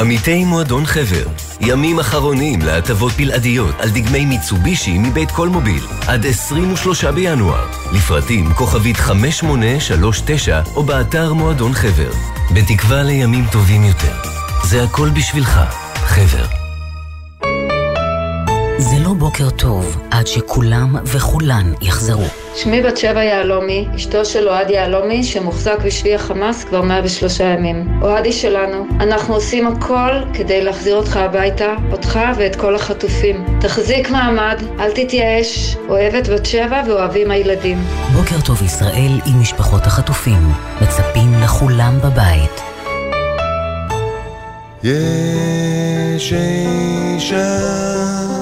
עמיתי מועדון חבר, ימים אחרונים להטבות בלעדיות על דגמי מיצובישי מבית קולמוביל, עד 23 בינואר. לפרטים כוכבית 5839 או באתר מועדון חבר. בתקווה לימים טובים יותר. זה הכל בשבילך, חבר. זה לא בוקר טוב עד שכולם וכולן יחזרו. שמי בת שבע יהלומי, אשתו של אוהד יהלומי, שמוחזק בשבי החמאס כבר 103 ימים. אוהדי שלנו, אנחנו עושים הכל כדי להחזיר אותך הביתה, אותך ואת כל החטופים. תחזיק מעמד, אל תתייאש, אוהבת בת שבע ואוהבים הילדים. בוקר טוב ישראל עם משפחות החטופים, מצפים לכולם בבית. יש אישה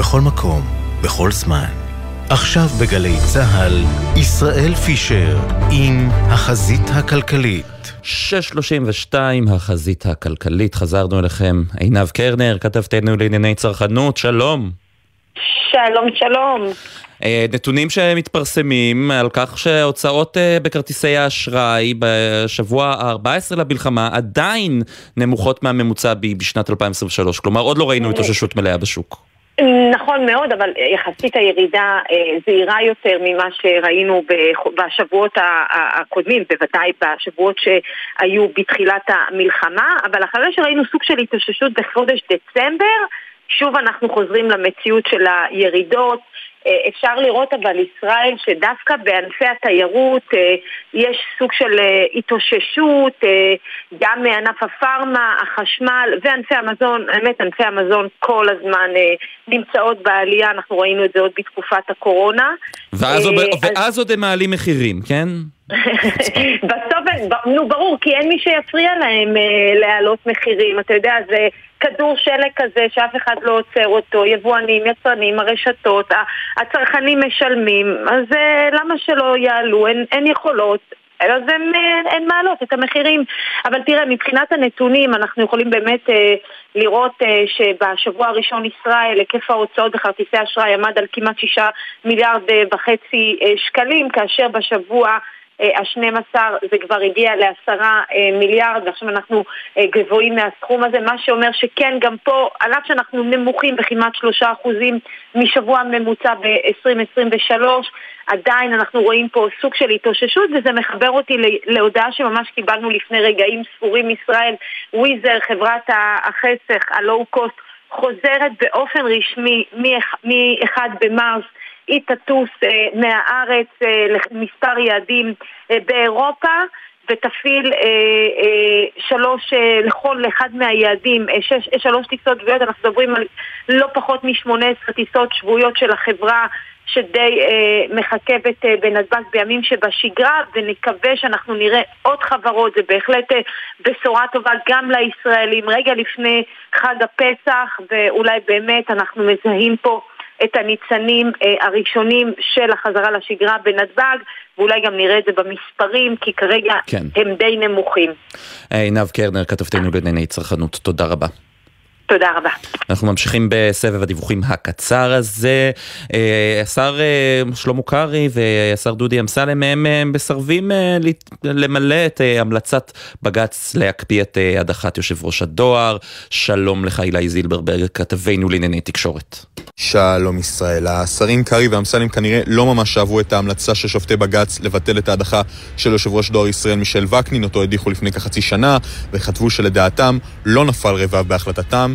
בכל מקום, בכל זמן. עכשיו בגלי צה"ל, ישראל פישר עם החזית הכלכלית. 6.32, החזית הכלכלית. חזרנו אליכם. עינב קרנר, כתבתנו לענייני צרכנות, שלום. שלום, שלום. נתונים שמתפרסמים על כך שהוצאות בכרטיסי האשראי בשבוע ה-14 למלחמה עדיין נמוכות מהממוצע בשנת 2023. כלומר, עוד לא ראינו התאוששות מלאה בשוק. נכון מאוד, אבל יחסית הירידה זהירה יותר ממה שראינו בשבועות הקודמים, בוודאי בשבועות שהיו בתחילת המלחמה, אבל אחרי שראינו סוג של התאוששות בחודש דצמבר, שוב אנחנו חוזרים למציאות של הירידות. אפשר לראות אבל ישראל שדווקא בענפי התיירות יש סוג של התאוששות, גם מענף הפארמה, החשמל וענפי המזון, האמת ענפי המזון כל הזמן נמצאות בעלייה, אנחנו ראינו את זה עוד בתקופת הקורונה. ואז, אז... ואז עוד הם מעלים מחירים, כן? בסוף, נו ברור, כי אין מי שיפריע להם להעלות מחירים, אתה יודע, זה כדור שלג כזה שאף אחד לא עוצר אותו, יבואנים, יצרנים, הרשתות, הצרכנים משלמים, אז למה שלא יעלו? אין, אין יכולות. אז הן, הן מעלות את המחירים. אבל תראה, מבחינת הנתונים אנחנו יכולים באמת אה, לראות אה, שבשבוע הראשון ישראל היקף ההוצאות בכרטיסי אשראי עמד על כמעט שישה מיליארד אה, וחצי אה, שקלים, כאשר בשבוע ה-12 זה כבר הגיע לעשרה מיליארד ועכשיו אנחנו גבוהים מהסכום הזה, מה שאומר שכן גם פה, על אף שאנחנו נמוכים בכמעט שלושה אחוזים משבוע ממוצע ב-2023, עדיין אנחנו רואים פה סוג של התאוששות וזה מחבר אותי להודעה שממש קיבלנו לפני רגעים ספורים מישראל, וויזר, חברת החסך, הלואו-קוסט, חוזרת באופן רשמי מ-1 במרס היא תטוס אה, מהארץ אה, למספר יעדים אה, באירופה ותפעיל אה, אה, שלוש, אה, לכל אחד מהיעדים, אה, שש, אה, שלוש טיסות שבועיות, אנחנו מדברים על לא פחות מ-18 טיסות שבועיות של החברה שדי אה, מחכבת אה, בנתב"ג בימים שבשגרה ונקווה שאנחנו נראה עוד חברות, זה בהחלט אה, בשורה טובה גם לישראלים. רגע לפני חג הפסח ואולי באמת אנחנו מזהים פה את הניצנים הראשונים של החזרה לשגרה בנתב"ג, ואולי גם נראה את זה במספרים, כי כרגע כן. הם די נמוכים. עינב קרנר, כתבתנו בענייני צרכנות, תודה רבה. תודה רבה. אנחנו ממשיכים בסבב הדיווחים הקצר הזה. אה, השר אה, שלמה קרעי והשר דודי אמסלם הם אה, מסרבים למלא את המלצת בג"ץ להקפיא את הדחת יושב ראש הדואר. שלום לך אילי זילברברג, כתבנו לענייני תקשורת. שלום ישראל. השרים קרעי ואמסלם כנראה לא ממש אהבו את ההמלצה של שופטי בג"ץ לבטל את ההדחה של יושב ראש דואר ישראל מישל וקנין, אותו הדיחו לפני כחצי שנה, וכתבו שלדעתם לא נפל רבב בהחלטתם.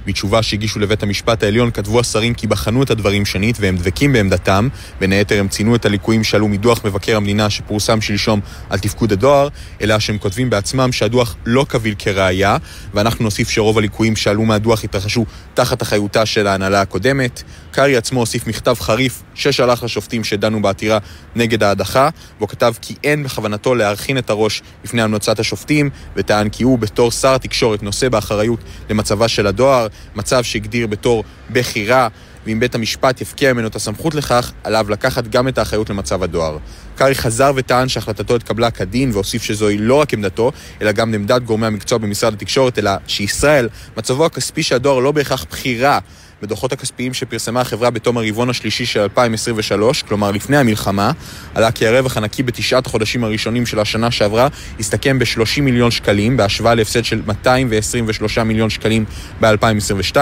בתשובה שהגישו לבית המשפט העליון כתבו השרים כי בחנו את הדברים שנית והם דבקים בעמדתם. בין היתר הם ציינו את הליקויים שעלו מדוח מבקר המדינה שפורסם שלשום על תפקוד הדואר, אלא שהם כותבים בעצמם שהדוח לא קביל כראיה, ואנחנו נוסיף שרוב הליקויים שעלו מהדוח התרחשו תחת אחריותה של ההנהלה הקודמת. קרעי עצמו הוסיף מכתב חריף ששלח לשופטים שדנו בעתירה נגד ההדחה, בו כתב כי אין בכוונתו להרכין את הראש בפני המלצת השופטים, וטען כי הוא בתור שר התקשורת נושא באחריות למצבה של הדואר, מצב שהגדיר בתור בחירה, ואם בית המשפט יפקיע ממנו את הסמכות לכך, עליו לקחת גם את האחריות למצב הדואר. קרעי חזר וטען שהחלטתו התקבלה כדין, והוסיף שזוהי לא רק עמדתו, אלא גם עמדת גורמי המקצוע במשרד התקשורת, אלא שישראל, מצבו הכספי של הדואר לא בהכרח בחירה בדוחות הכספיים שפרסמה החברה בתום הרבעון השלישי של 2023, כלומר לפני המלחמה, עלה כי הרווח הנקי בתשעת החודשים הראשונים של השנה שעברה הסתכם ב-30 מיליון שקלים, בהשוואה להפסד של 223 מיליון שקלים ב-2022.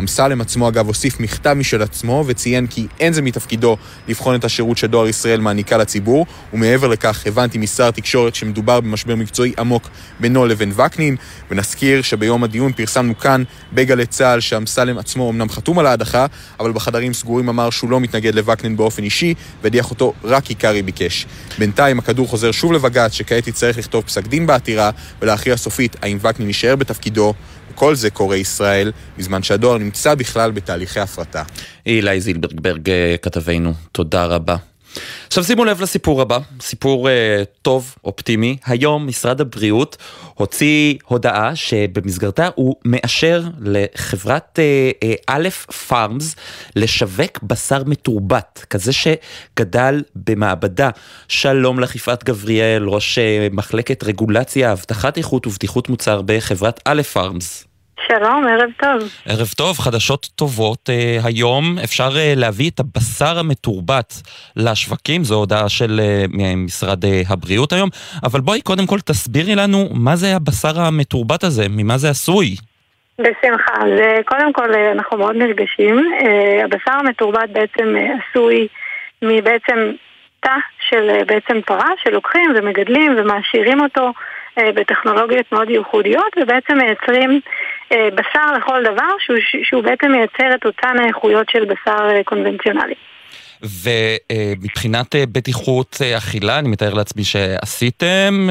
אמסלם עצמו אגב הוסיף מכתב משל עצמו וציין כי אין זה מתפקידו לבחון את השירות שדואר ישראל מעניקה לציבור ומעבר לכך הבנתי משר התקשורת שמדובר במשבר מקצועי עמוק בינו לבין וקנין ונזכיר שביום הדיון פרסמנו כאן בגלי צה"ל שאמסלם עצמו אמנם חתום על ההדחה אבל בחדרים סגורים אמר שהוא לא מתנגד לווקנין באופן אישי והדיח אותו רק כי קרעי ביקש. בינתיים הכדור חוזר שוב לבג"ץ שכעת יצטרך לכתוב פסק דין בעתירה ולהכריע סופית האם וקנין יישאר בתפקידו וכל זה קורה ישראל, בזמן שהדואר נמצא בכלל בתהליכי הפרטה. אילי זילברברג כתבנו, תודה רבה. עכשיו שימו לב לסיפור הבא, סיפור uh, טוב, אופטימי. היום משרד הבריאות הוציא הודעה שבמסגרתה הוא מאשר לחברת uh, א' פארמס לשווק בשר מתורבת, כזה שגדל במעבדה. שלום לך יפעת גבריאל, ראש uh, מחלקת רגולציה, אבטחת איכות ובטיחות מוצר בחברת א' פארמס. שלום, ערב טוב. ערב טוב, חדשות טובות. Uh, היום אפשר uh, להביא את הבשר המתורבת לשווקים, זו הודעה של uh, משרד uh, הבריאות היום, אבל בואי קודם כל תסבירי לנו מה זה הבשר המתורבת הזה, ממה זה עשוי. בשמחה. אז קודם כל אנחנו מאוד נרגשים. Uh, הבשר המתורבת בעצם uh, עשוי מבעצם תא של uh, בעצם פרה שלוקחים ומגדלים ומעשירים אותו. בטכנולוגיות מאוד ייחודיות ובעצם מייצרים אה, בשר לכל דבר שהוא, שהוא בעצם מייצר את אותן האיכויות של בשר אה, קונבנציונלי. ומבחינת אה, בטיחות אכילה, אני מתאר לעצמי שעשיתם,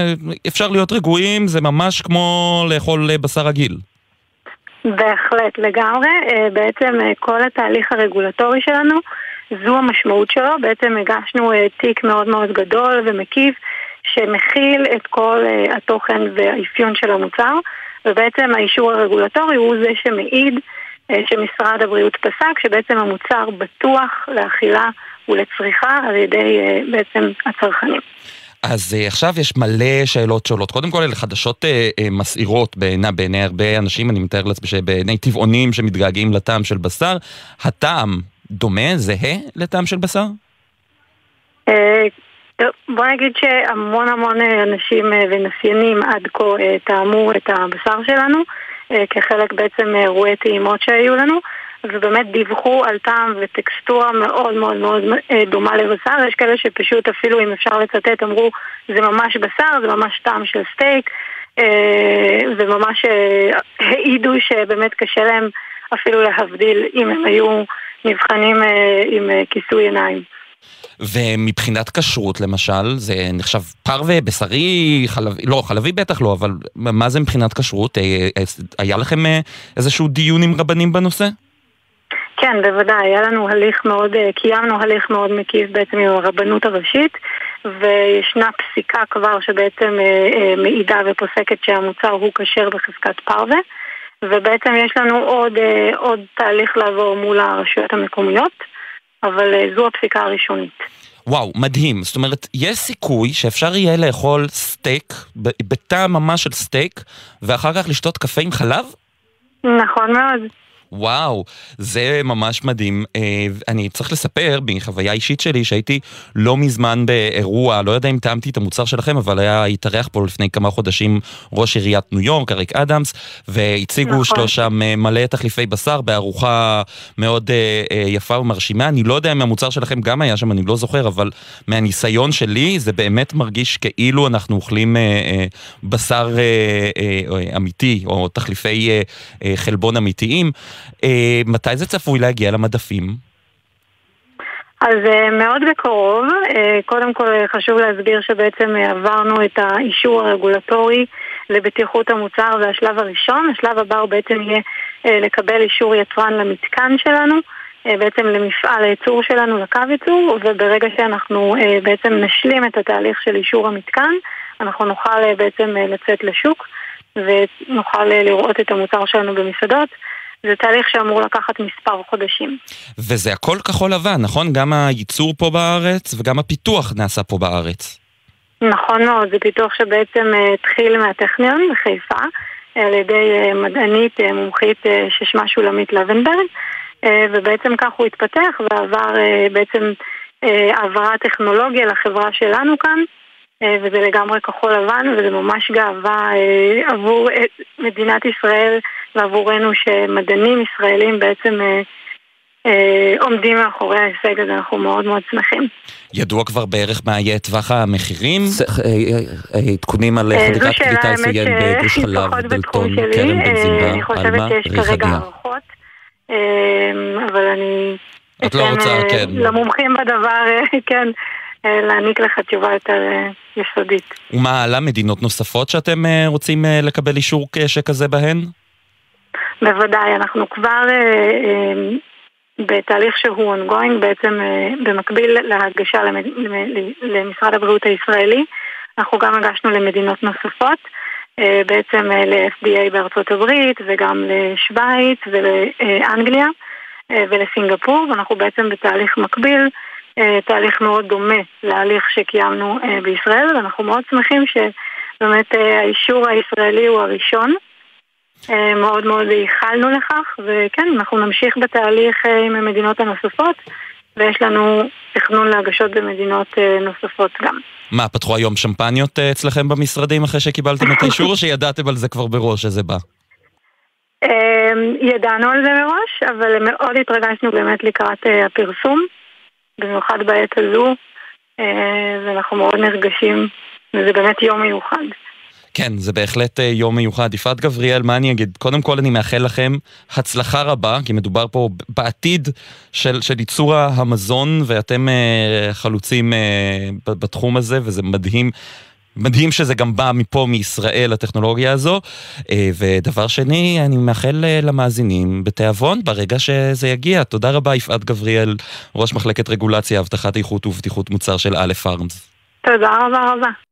אפשר להיות רגועים, זה ממש כמו לאכול בשר רגיל. בהחלט, לגמרי. בעצם כל התהליך הרגולטורי שלנו, זו המשמעות שלו. בעצם הגשנו תיק מאוד מאוד גדול ומקיף, שמכיל את כל התוכן והאפיון של המוצר. ובעצם האישור הרגולטורי הוא זה שמעיד אה, שמשרד הבריאות פסק שבעצם המוצר בטוח לאכילה ולצריכה על ידי אה, בעצם הצרכנים. אז עכשיו יש מלא שאלות שעולות. קודם כל, אלה חדשות uh, uh, מסעירות בעיני, בעיני הרבה אנשים, אני מתאר לעצמי שבעיני טבעונים שמתגעגעים לטעם של בשר. הטעם דומה, זהה לטעם של בשר? בוא נגיד שהמון המון אה, אנשים אה, ונסיינים עד כה אה, טעמו את הבשר שלנו כחלק בעצם מאירועי טעימות שהיו לנו ובאמת דיווחו על טעם וטקסטורה מאוד מאוד מאוד דומה לבשר. יש כאלה שפשוט אפילו אם אפשר לצטט אמרו זה ממש בשר, זה ממש טעם של סטייק וממש העידו שבאמת קשה להם אפילו להבדיל אם הם היו נבחנים עם כיסוי עיניים ומבחינת כשרות למשל, זה נחשב פרווה, בשרי, חלבי, לא, חלבי בטח לא, אבל מה זה מבחינת כשרות? אה, אה, היה לכם אה, איזשהו דיון עם רבנים בנושא? כן, בוודאי, היה לנו הליך מאוד, קיימנו הליך מאוד מקיף בעצם עם הרבנות הראשית וישנה פסיקה כבר שבעצם מעידה ופוסקת שהמוצר הוא כשר בחזקת פרווה ובעצם יש לנו עוד, עוד תהליך לעבור מול הרשויות המקומיות, אבל זו הפסיקה הראשונית. וואו, מדהים. זאת אומרת, יש סיכוי שאפשר יהיה לאכול סטייק, בטעם ממש של סטייק, ואחר כך לשתות קפה עם חלב? נכון מאוד. וואו, זה ממש מדהים. אה, אני צריך לספר מחוויה אישית שלי שהייתי לא מזמן באירוע, לא יודע אם טעמתי את המוצר שלכם, אבל היה התארח פה לפני כמה חודשים ראש עיריית ניו יורק, אריק אדמס, והציגו נכון. שלו שם אה, מלא תחליפי בשר בארוחה מאוד אה, יפה ומרשימה. אני לא יודע אם המוצר שלכם גם היה שם, אני לא זוכר, אבל מהניסיון שלי זה באמת מרגיש כאילו אנחנו אוכלים בשר אמיתי, או תחליפי חלבון אמיתיים. אה, מתי זה צפוי להגיע למדפים? אז אה, מאוד בקרוב. אה, קודם כל חשוב להסביר שבעצם עברנו את האישור הרגולטורי לבטיחות המוצר, זה השלב הראשון. השלב הבא הוא בעצם יהיה לקבל אישור יצרן למתקן שלנו. בעצם למפעל הייצור שלנו, לקו ייצור, וברגע שאנחנו בעצם נשלים את התהליך של אישור המתקן, אנחנו נוכל בעצם לצאת לשוק ונוכל לראות את המוצר שלנו במסעדות. זה תהליך שאמור לקחת מספר חודשים. וזה הכל כחול לבן, נכון? גם הייצור פה בארץ וגם הפיתוח נעשה פה בארץ. נכון מאוד, זה פיתוח שבעצם אה, התחיל מהטכניון בחיפה על ידי אה, מדענית אה, מומחית ששמה שולמית לבנברג ובעצם כך הוא התפתח ועבר בעצם העברת טכנולוגיה לחברה שלנו כאן וזה לגמרי כחול לבן וזה ממש גאווה עבור מדינת ישראל ועבורנו שמדענים ישראלים בעצם אה, אה, עומדים מאחורי ההישג הזה, אנחנו מאוד מאוד שמחים. ידוע כבר בערך מה יהיה טווח המחירים? אה, אה, עדכונים על חדירת קליטה יסויין בגוש חלב, דלתון, כרם אני חושבת שיש כרגע הערכות, אבל אני... את לא רוצה, כן. למומחים בדבר, כן. להעניק לך תשובה יותר יסודית. ומה הלאה? מדינות נוספות שאתם רוצים לקבל אישור שכזה בהן? בוודאי, אנחנו כבר אה, אה, בתהליך שהוא ongoing, בעצם אה, במקביל להגשה. למשרד הבריאות הישראלי, אנחנו גם הגשנו למדינות נוספות, אה, בעצם אה, ל-FDA בארצות הברית וגם לשוויץ ולאנגליה אה, ולסינגפור, ואנחנו בעצם בתהליך מקביל, אה, תהליך מאוד דומה להליך שקיימנו אה, בישראל, ואנחנו מאוד שמחים שבאמת אה, האישור הישראלי הוא הראשון. אה, מאוד מאוד ייחלנו לכך, וכן, אנחנו נמשיך בתהליך אה, עם המדינות הנוספות, ויש לנו תכנון להגשות במדינות אה, נוספות גם. מה, פתחו היום שמפניות אצלכם במשרדים אחרי שקיבלתם את האישור, או שידעתם על זה כבר בראש שזה בא? ידענו על זה מראש, אבל מאוד התרגשנו באמת לקראת הפרסום, במיוחד בעת הזו, ואנחנו מאוד נרגשים, וזה באמת יום מיוחד. כן, זה בהחלט אה, יום מיוחד. יפעת גבריאל, מה אני אגיד? קודם כל אני מאחל לכם הצלחה רבה, כי מדובר פה בעתיד של, של ייצור המזון, ואתם uh, חלוצים בתחום הזה, וזה מדהים. מדהים שזה גם בא מפה, מישראל, הטכנולוגיה הזו. ודבר שני, אני מאחל למאזינים בתיאבון ברגע שזה יגיע. תודה רבה, יפעת גבריאל, ראש מחלקת רגולציה, אבטחת איכות ובטיחות מוצר של א' פארמס. תודה רבה רבה.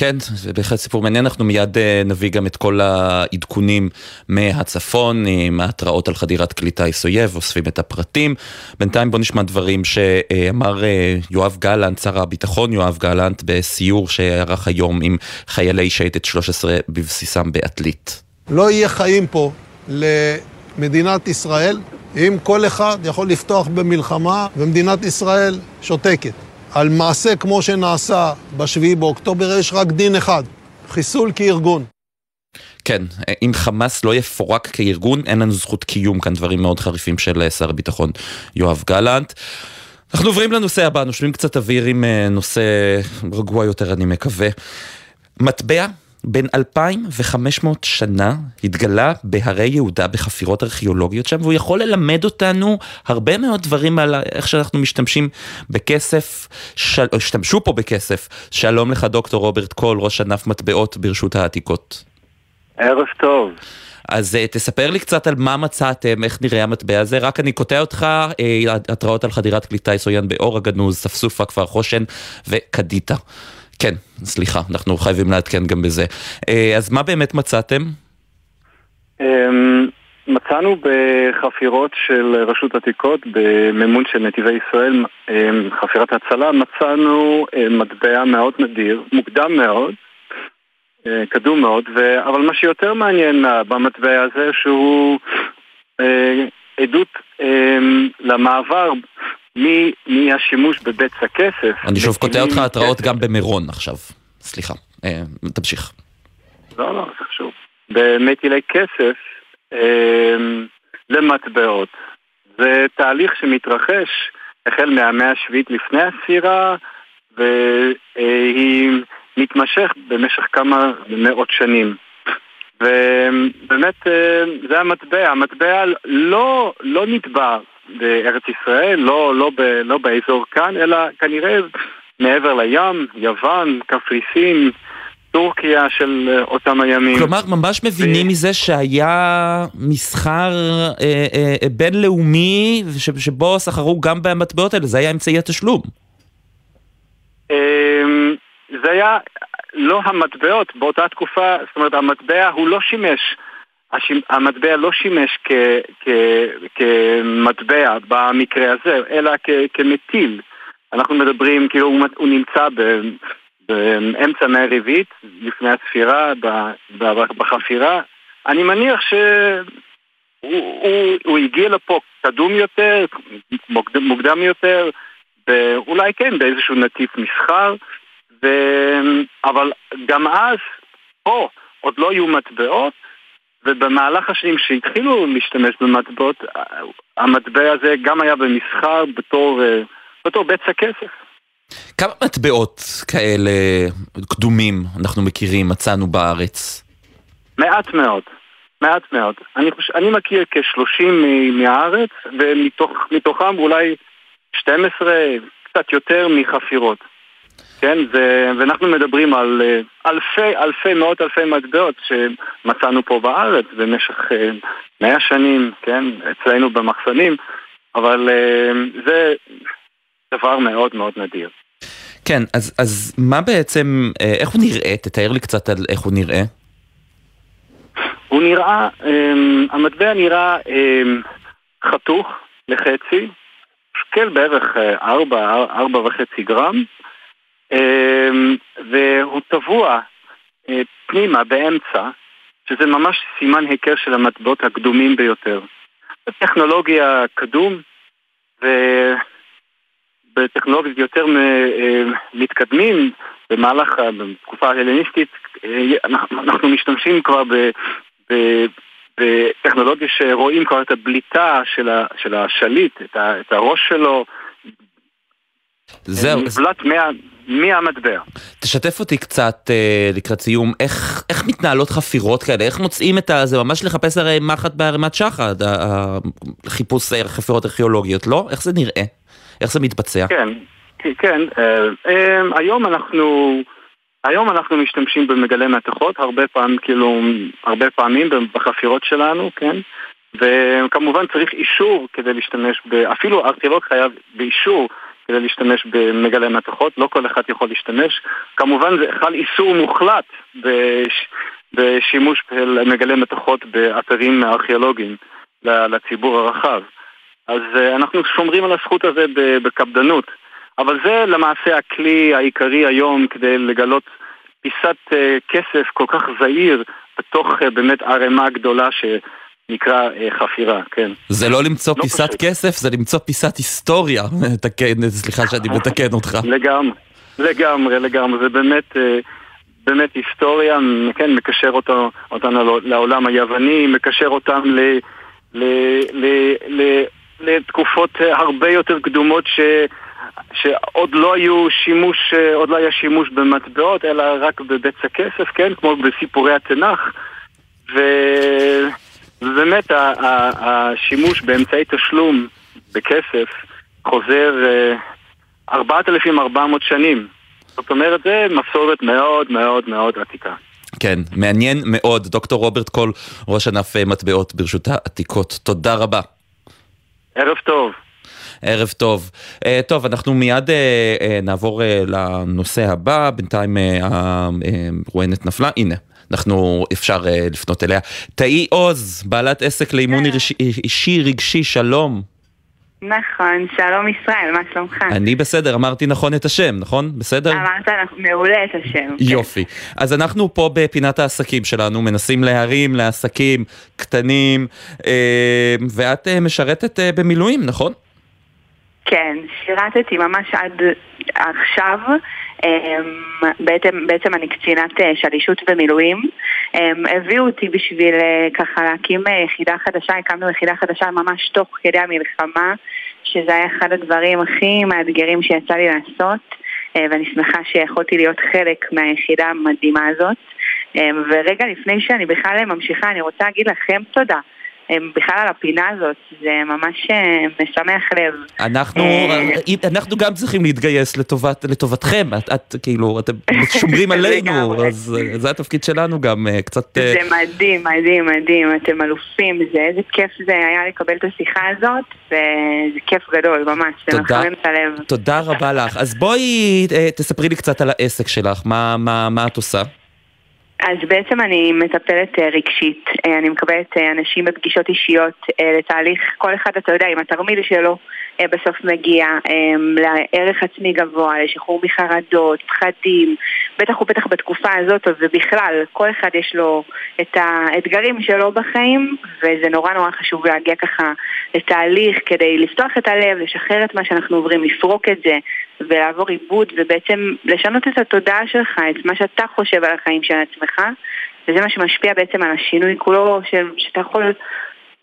כן, זה בהחלט סיפור מעניין, אנחנו מיד אה, נביא גם את כל העדכונים מהצפון, עם ההתראות על חדירת כלי טיס אויב, אוספים את הפרטים. בינתיים בוא נשמע דברים שאמר אה, יואב גלנט, שר הביטחון יואב גלנט, בסיור שערך היום עם חיילי שייטת 13 בבסיסם בעתלית. לא יהיה חיים פה למדינת ישראל אם כל אחד יכול לפתוח במלחמה ומדינת ישראל שותקת. על מעשה כמו שנעשה ב-7 באוקטובר יש רק דין אחד, חיסול כארגון. כן, אם חמאס לא יפורק כארגון, אין לנו זכות קיום כאן, דברים מאוד חריפים של אה, שר הביטחון יואב גלנט. אנחנו עוברים לנושא הבא, נושמים קצת אוויר עם אה, נושא רגוע יותר, אני מקווה. מטבע בן 2,500 שנה התגלה בהרי יהודה בחפירות ארכיאולוגיות שם, והוא יכול ללמד אותנו הרבה מאוד דברים על איך שאנחנו משתמשים בכסף, של... השתמשו פה בכסף. שלום לך דוקטור רוברט קול, ראש ענף מטבעות ברשות העתיקות. ערב טוב. אז uh, תספר לי קצת על מה מצאתם, איך נראה המטבע הזה, רק אני קוטע אותך, uh, התראות על חדירת כלי טיס עוין באור הגנוז, ספסופה, כפר חושן וקדיטה. כן, סליחה, אנחנו חייבים לעדכן גם בזה. אה, אז מה באמת מצאתם? אמ, מצאנו בחפירות של רשות עתיקות במימון של נתיבי ישראל, אמ, חפירת הצלה, מצאנו אה, מטבע מאוד נדיר, מוקדם מאוד, אה, קדום מאוד, ו... אבל מה שיותר מעניין במטבע הזה שהוא עדות אמ, למעבר מהשימוש בבצע כסף. אני שוב קוטע אותך התראות גם במירון עכשיו. סליחה, תמשיך. לא, לא, זה חשוב. במטילי כסף אמ, למטבעות. זה תהליך שמתרחש החל מהמאה השביעית לפני הספירה והיא מתמשך במשך כמה מאות שנים. ובאמת אה, זה המטבע, המטבע לא, לא נטבע בארץ ישראל, לא, לא, ב, לא באזור כאן, אלא כנראה מעבר לים, יוון, קפריסין, טורקיה של אה, אותם הימים. כלומר, ממש מבינים ו... מזה שהיה מסחר אה, אה, בינלאומי ש, שבו סחרו גם במטבעות האלה, זה היה אמצעי התשלום. אה, זה היה לא המטבעות באותה תקופה, זאת אומרת המטבע הוא לא שימש, המטבע לא שימש כמטבע במקרה הזה, אלא כמטיל. אנחנו מדברים, כאילו הוא, נמצא. באמצע מאה רביעית, לפני הספירה, בחפירה, אני מניח שהוא הוא, הוא הגיע לפה קדום יותר, מוקדם, יותר, ואולי כן באיזשהו נתיב מסחר, ו... אבל גם אז, פה, עוד לא היו מטבעות, ובמהלך השנים שהתחילו להשתמש במטבעות, המטבע הזה גם היה במסחר בתור, בתור בצע כסף. כמה מטבעות כאלה קדומים אנחנו מכירים, מצאנו בארץ? מעט מאוד, מעט מאוד. אני, חוש... אני מכיר כ-30 מהארץ, ומתוכם אולי 12, קצת יותר מחפירות. כן, זה, ואנחנו מדברים על אה, אלפי, אלפי, מאות אלפי מטבעות שמצאנו פה בארץ במשך אה, מאה שנים, כן, אצלנו במחסנים, אבל אה, זה דבר מאוד מאוד נדיר. כן, אז, אז מה בעצם, איך הוא נראה? תתאר לי קצת על איך הוא נראה. הוא נראה, um, המטבע נראה um, חתוך לחצי, שקל בערך ארבע, ארבע וחצי גרם, והוא טבוע uh, פנימה באמצע, שזה ממש סימן היכר של המטבעות הקדומים ביותר. טכנולוגיה קדום, ו... בטכנולוגיות יותר אה, מתקדמים במהלך, בתקופה ההלניסטית, אה, אנחנו משתמשים כבר ב... ב בטכנולוגיה שרואים כבר את הבליטה של, ה, של השליט, את, ה, את הראש שלו, זהו. נבלט מה, מהמטבע. תשתף אותי קצת אה, לקראת סיום, איך, איך מתנהלות חפירות כאלה? איך מוצאים את ה... זה ממש לחפש הרי מחט בערימת שחד, חיפוש חפירות ארכיאולוגיות, לא? איך זה נראה? איך זה מתבצע? כן, כן. אה, אה, היום אנחנו... היום אנחנו משתמשים במגלי מתכות הרבה פעמים, כאילו, הרבה פעמים בחפירות שלנו, כן? וכמובן צריך אישור כדי להשתמש, ב... אפילו ארכיאולוג חייב באישור כדי להשתמש במגלי מתכות, לא כל אחד יכול להשתמש. כמובן זה חל איסור מוחלט בש... בשימוש במגלי מתכות באתרים ארכיאולוגיים לציבור הרחב. אז uh, אנחנו שומרים על הזכות הזה בקפדנות. אבל זה למעשה הכלי העיקרי היום כדי לגלות פיסת uh, כסף כל כך זהיר בתוך uh, באמת ערימה גדולה שנקרא uh, חפירה, כן. זה לא למצוא לא פיסת פשוט. כסף, זה למצוא פיסת היסטוריה. תקן, סליחה שאני מתקן אותך. לגמרי, לגמרי, לגמרי. זה באמת... Uh, באמת היסטוריה, כן, מקשר אותו, אותנו לעולם היווני, מקשר אותם ל, ל, ל, ל, לתקופות אה, הרבה יותר קדומות ש... שעוד לא היו שימוש, אה, עוד לא היה שימוש במטבעות, אלא רק בבצע כסף, כן? כמו בסיפורי התנ"ך. ו... ובאמת השימוש באמצעי תשלום בכסף חוזר 4,400 אה, שנים. זאת אומרת, זה מסורת מאוד מאוד מאוד עתיקה. כן, מעניין מאוד. דוקטור רוברט קול, ראש ענף מטבעות ברשות העתיקות. תודה רבה. ערב טוב. ערב טוב. Uh, טוב, אנחנו מיד uh, uh, נעבור uh, לנושא הבא, בינתיים הרואיינת נפלה, הנה. אנחנו, אפשר אה, לפנות אליה. תאי עוז, בעלת עסק לאימון אישי- אישי רגשי, שלום. נכון, שלום ישראל, מה שלומך? אני בסדר, אמרתי נכון את השם, נכון? בסדר? אמרת אנחנו- מעולה את השם. יופי. אז אנחנו פה בפינת העסקים שלנו, מנסים להרים לעסקים קטנים, אה, ואת אה, משרתת במילואים, נכון? כן, שירתתי ממש עד עכשיו. אמ, בעצם, בעצם אני קצינת אה, שלישות במילואים. אמ, הביאו אותי בשביל אה, ככה להקים אה, יחידה חדשה, הקמנו יחידה חדשה ממש תוך כדי המלחמה, שזה היה אחד הדברים הכי מאתגרים שיצא לי לעשות, ואני שמחה שיכולתי להיות חלק מהיחידה המדהימה הזאת. אמ, ורגע לפני שאני בכלל ממשיכה, אני רוצה להגיד לכם תודה. בכלל על הפינה הזאת, זה ממש אה, משמח לב. אנחנו, אה, אנחנו גם צריכים להתגייס לטובת, לטובתכם, את, את כאילו, אתם שומרים עלינו. אז אה, זה התפקיד שלנו גם, אה, קצת... אה, זה מדהים, מדהים, מדהים, אתם אלופים, זה איזה כיף זה היה לקבל את השיחה הזאת, וזה כיף גדול, ממש, זה תודה. מחמם את הלב. תודה רבה לך. אז בואי אה, תספרי לי קצת על העסק שלך, מה, מה, מה את עושה? אז בעצם אני מטפלת אה, רגשית, אה, אני מקבלת אה, אנשים בפגישות אישיות לתהליך, כל אחד, אתה יודע, עם התרמיל שלו בסוף מגיע אה, לערך עצמי גבוה, לשחרור מחרדות, פחדים, בטח ובטח בתקופה הזאת, ובכלל, כל אחד יש לו את האתגרים שלו בחיים, וזה נורא נורא חשוב להגיע ככה לתהליך כדי לפתוח את הלב, לשחרר את מה שאנחנו עוברים, לפרוק את זה, ולעבור עיבוד, ובעצם לשנות את התודעה שלך, את מה שאתה חושב על החיים של עצמך, וזה מה שמשפיע בעצם על השינוי כולו, שאתה יכול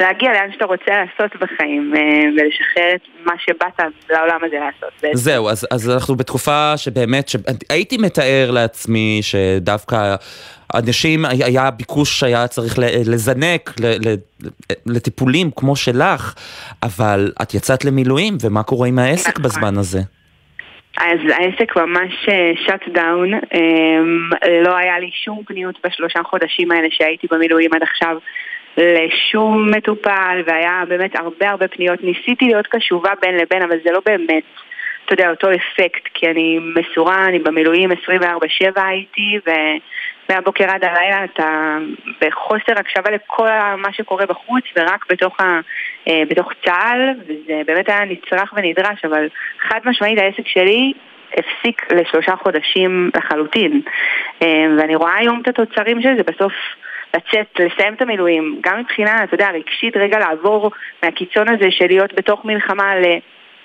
להגיע לאן שאתה רוצה לעשות בחיים, אה, ולשחרר את מה שבאת לעולם הזה לעשות. בעצם. זהו, אז, אז אנחנו בתקופה שבאמת, הייתי מתאר לעצמי שדווקא אנשים, היה ביקוש שהיה צריך לזנק לטיפולים כמו שלך, אבל את יצאת למילואים, ומה קורה עם העסק בזמן הזה? אז העסק ממש שאט דאון, לא היה לי שום פניות בשלושה חודשים האלה שהייתי במילואים עד עכשיו לשום מטופל, והיה באמת הרבה הרבה פניות. ניסיתי להיות קשובה בין לבין, אבל זה לא באמת, אתה יודע, אותו אפקט, כי אני מסורה, אני במילואים 24-7 הייתי, ו... מהבוקר עד הלילה אתה בחוסר הקשבה לכל מה שקורה בחוץ ורק בתוך, ה, אה, בתוך צה"ל, וזה באמת היה נצרך ונדרש, אבל חד משמעית העסק שלי הפסיק לשלושה חודשים לחלוטין. אה, ואני רואה היום את התוצרים של זה בסוף. לצאת, לסיים את המילואים, גם מבחינה, אתה יודע, רגשית, רגע לעבור מהקיצון הזה של להיות בתוך מלחמה ל...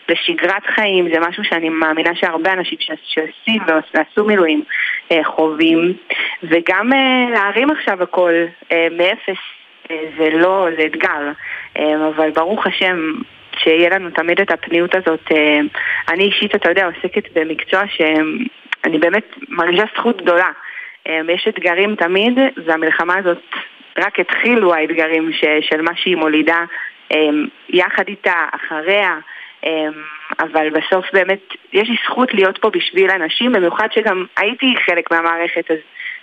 לשגרת חיים, זה משהו שאני מאמינה שהרבה אנשים שעושים ועשו מילואים אה, חווים, וגם אה, להרים עכשיו הכל אה, מאפס, זה לא, זה אתגר, אבל ברוך השם שיהיה לנו תמיד את הפניות הזאת. אני אישית, אתה יודע, עוסקת במקצוע שאני באמת מרגישה זכות גדולה. אה, יש אתגרים תמיד, והמלחמה הזאת, רק התחילו האתגרים ש, של מה שהיא מולידה אה, יחד איתה, אחריה. אמ, אבל בסוף באמת יש לי זכות להיות פה בשביל אנשים, במיוחד שגם הייתי חלק מהמערכת, אז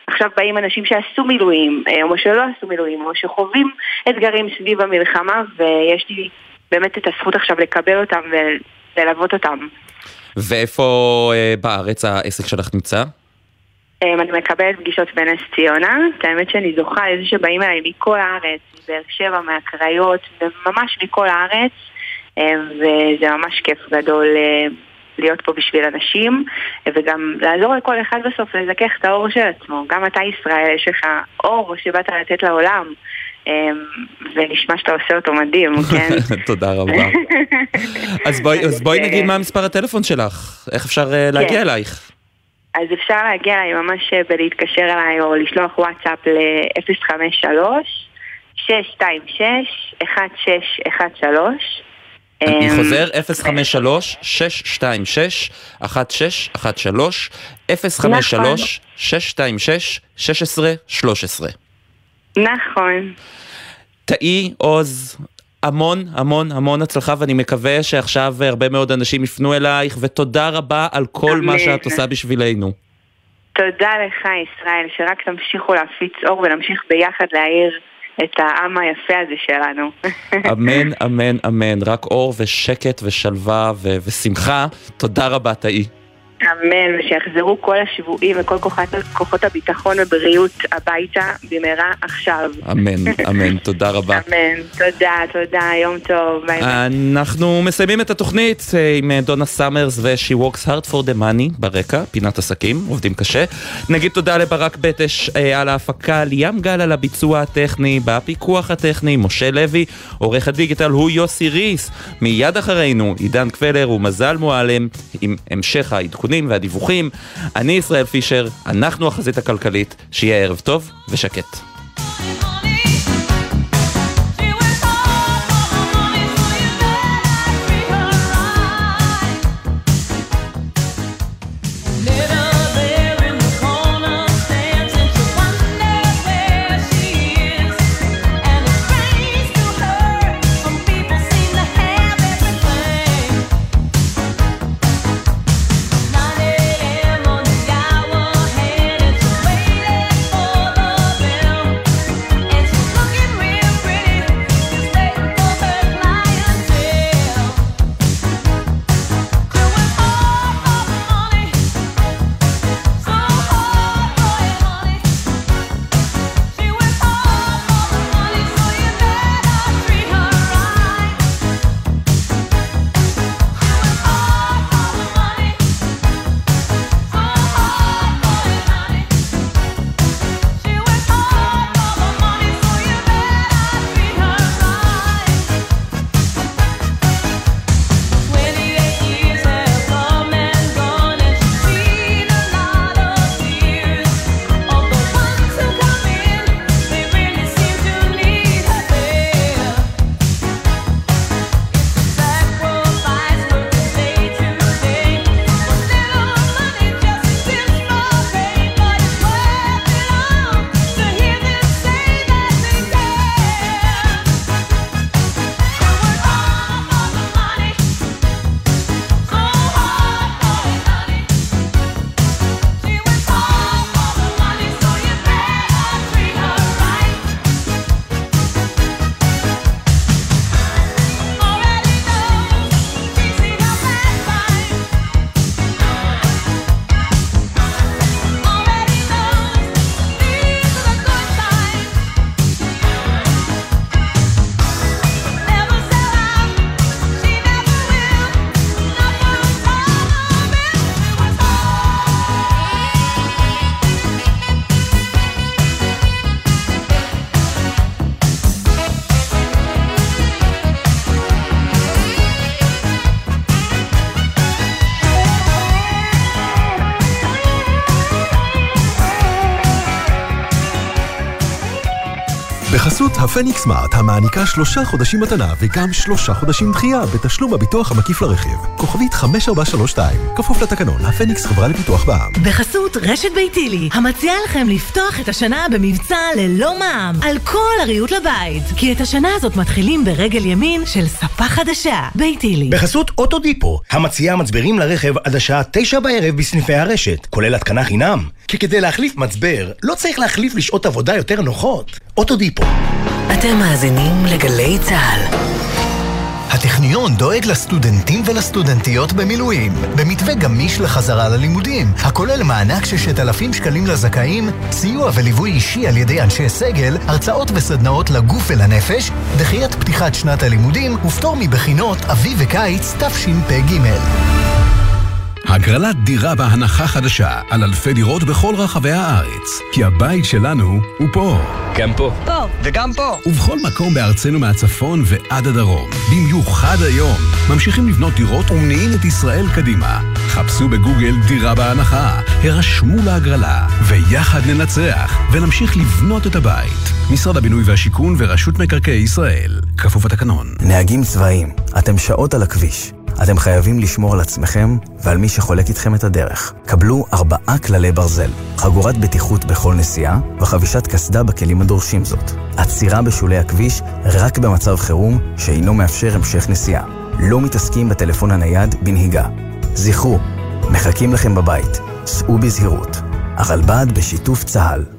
עכשיו באים אנשים שעשו מילואים, אה, או שלא עשו מילואים, או שחווים אתגרים סביב המלחמה, ויש לי באמת את הזכות עכשיו לקבל אותם וללוות אותם. ואיפה אה, בארץ העסק שלך נמצא? אמ, אני מקבלת פגישות בנס ציונה, את האמת שאני זוכה לזה שבאים אליי מכל הארץ, מבאר שבע, מהקריות, ממש מכל הארץ. וזה ממש כיף גדול אה, להיות פה בשביל אנשים, וגם לעזור לכל אחד בסוף לזכך את האור של עצמו. גם אתה ישראל, יש לך אור שבאת לתת לעולם, אה, ונשמע שאתה עושה אותו מדהים, כן? תודה רבה. אז בואי, אז בואי נגיד מה מספר הטלפון שלך, איך אפשר אה, להגיע כן. אלייך? אז אפשר להגיע אליי ממש אה, בלהתקשר אליי או לשלוח וואטסאפ ל-053 626 1613 אני אמ, חוזר, 053-626-1613, 053-626-1613. נכון. תאי עוז, המון המון המון הצלחה ואני מקווה שעכשיו הרבה מאוד אנשים יפנו אלייך ותודה רבה על כל מה. שאת עושה בשבילנו. תודה לך ישראל, שרק תמשיכו להפיץ אור ונמשיך ביחד להאיר את העם היפה הזה שלנו. אמן, אמן, אמן, רק אור ושקט ושלווה ו- ושמחה. תודה רבה תאי. אמן, ושיחזרו כל השבויים וכל כוחות, כוחות הביטחון ובריאות הביתה במהרה עכשיו. אמן, אמן, תודה רבה. אמן, תודה, תודה, יום טוב, ביי ביי. אנחנו מסיימים את התוכנית אה, עם אה, דונה סאמרס ו-She Works Hard for the Money ברקע, פינת עסקים, עובדים קשה. נגיד תודה לברק בטש אה, על ההפקה, ליאם גל על הביצוע הטכני, בפיקוח הטכני, משה לוי, עורך הדיגיטל הוא יוסי ריס. מיד אחרינו, עידן קבלר ומזל מועלם עם המשך העדכונים והדיווחים. אני ישראל פישר, אנחנו החזית הכלכלית, שיהיה ערב טוב ושקט. הפניקס סמארט, המעניקה שלושה חודשים מתנה וגם שלושה חודשים דחייה בתשלום הביטוח המקיף לרכיב. כוכבית 5432, כפוף לתקנון, הפניקס חברה לפיתוח בע"מ. בחסות רשת ביתילי, המציעה לכם לפתוח את השנה במבצע ללא מע"מ, על כל הריהוט לבית. כי את השנה הזאת מתחילים ברגל ימין של ספה חדשה, ביתילי. בחסות אוטודיפו, המציעה מצברים לרכב עד השעה תשע בערב בסניפי הרשת, כולל התקנה חינם. כי כדי להחליף מצבר, לא צריך להחליף לשעות עבודה יותר נוחות. אוטודיפו. אתם מאזינים לגלי צה"ל. הטכניון דואג לסטודנטים ולסטודנטיות במילואים, במתווה גמיש לחזרה ללימודים, הכולל מענק ששת אלפים שקלים לזכאים, סיוע וליווי אישי על ידי אנשי סגל, הרצאות וסדנאות לגוף ולנפש, דחיית פתיחת שנת הלימודים ופטור מבחינות אביב וקיץ תשפ"ג. הגרלת דירה בהנחה חדשה על אלפי דירות בכל רחבי הארץ. כי הבית שלנו הוא פה. גם פה. פה. וגם פה. ובכל מקום בארצנו מהצפון ועד הדרום. במיוחד היום. ממשיכים לבנות דירות ומניעים את ישראל קדימה. חפשו בגוגל דירה בהנחה, הרשמו להגרלה, ויחד ננצח, ונמשיך לבנות את הבית. משרד הבינוי והשיכון ורשות מקרקעי ישראל. כפוף התקנון. נהגים צבאיים, אתם שעות על הכביש. אתם חייבים לשמור על עצמכם ועל מי שחולק איתכם את הדרך. קבלו ארבעה כללי ברזל, חגורת בטיחות בכל נסיעה וחבישת קסדה בכלים הדורשים זאת. עצירה בשולי הכביש רק במצב חירום שאינו מאפשר המשך נסיעה. לא מתעסקים בטלפון הנייד בנהיגה. זכרו, מחכים לכם בבית. סעו בזהירות. הרלב"ד בשיתוף צה"ל.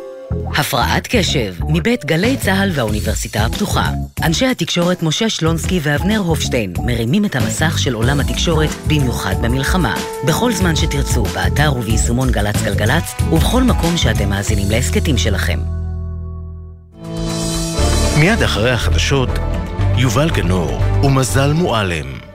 הפרעת קשב, מבית גלי צה"ל והאוניברסיטה הפתוחה. אנשי התקשורת משה שלונסקי ואבנר הופשטיין מרימים את המסך של עולם התקשורת, במיוחד במלחמה. בכל זמן שתרצו, באתר וביישומון גל"צ גלגלצ, ובכל מקום שאתם מאזינים להסכתים שלכם. מיד אחרי החדשות, יובל גנור ומזל מועלם.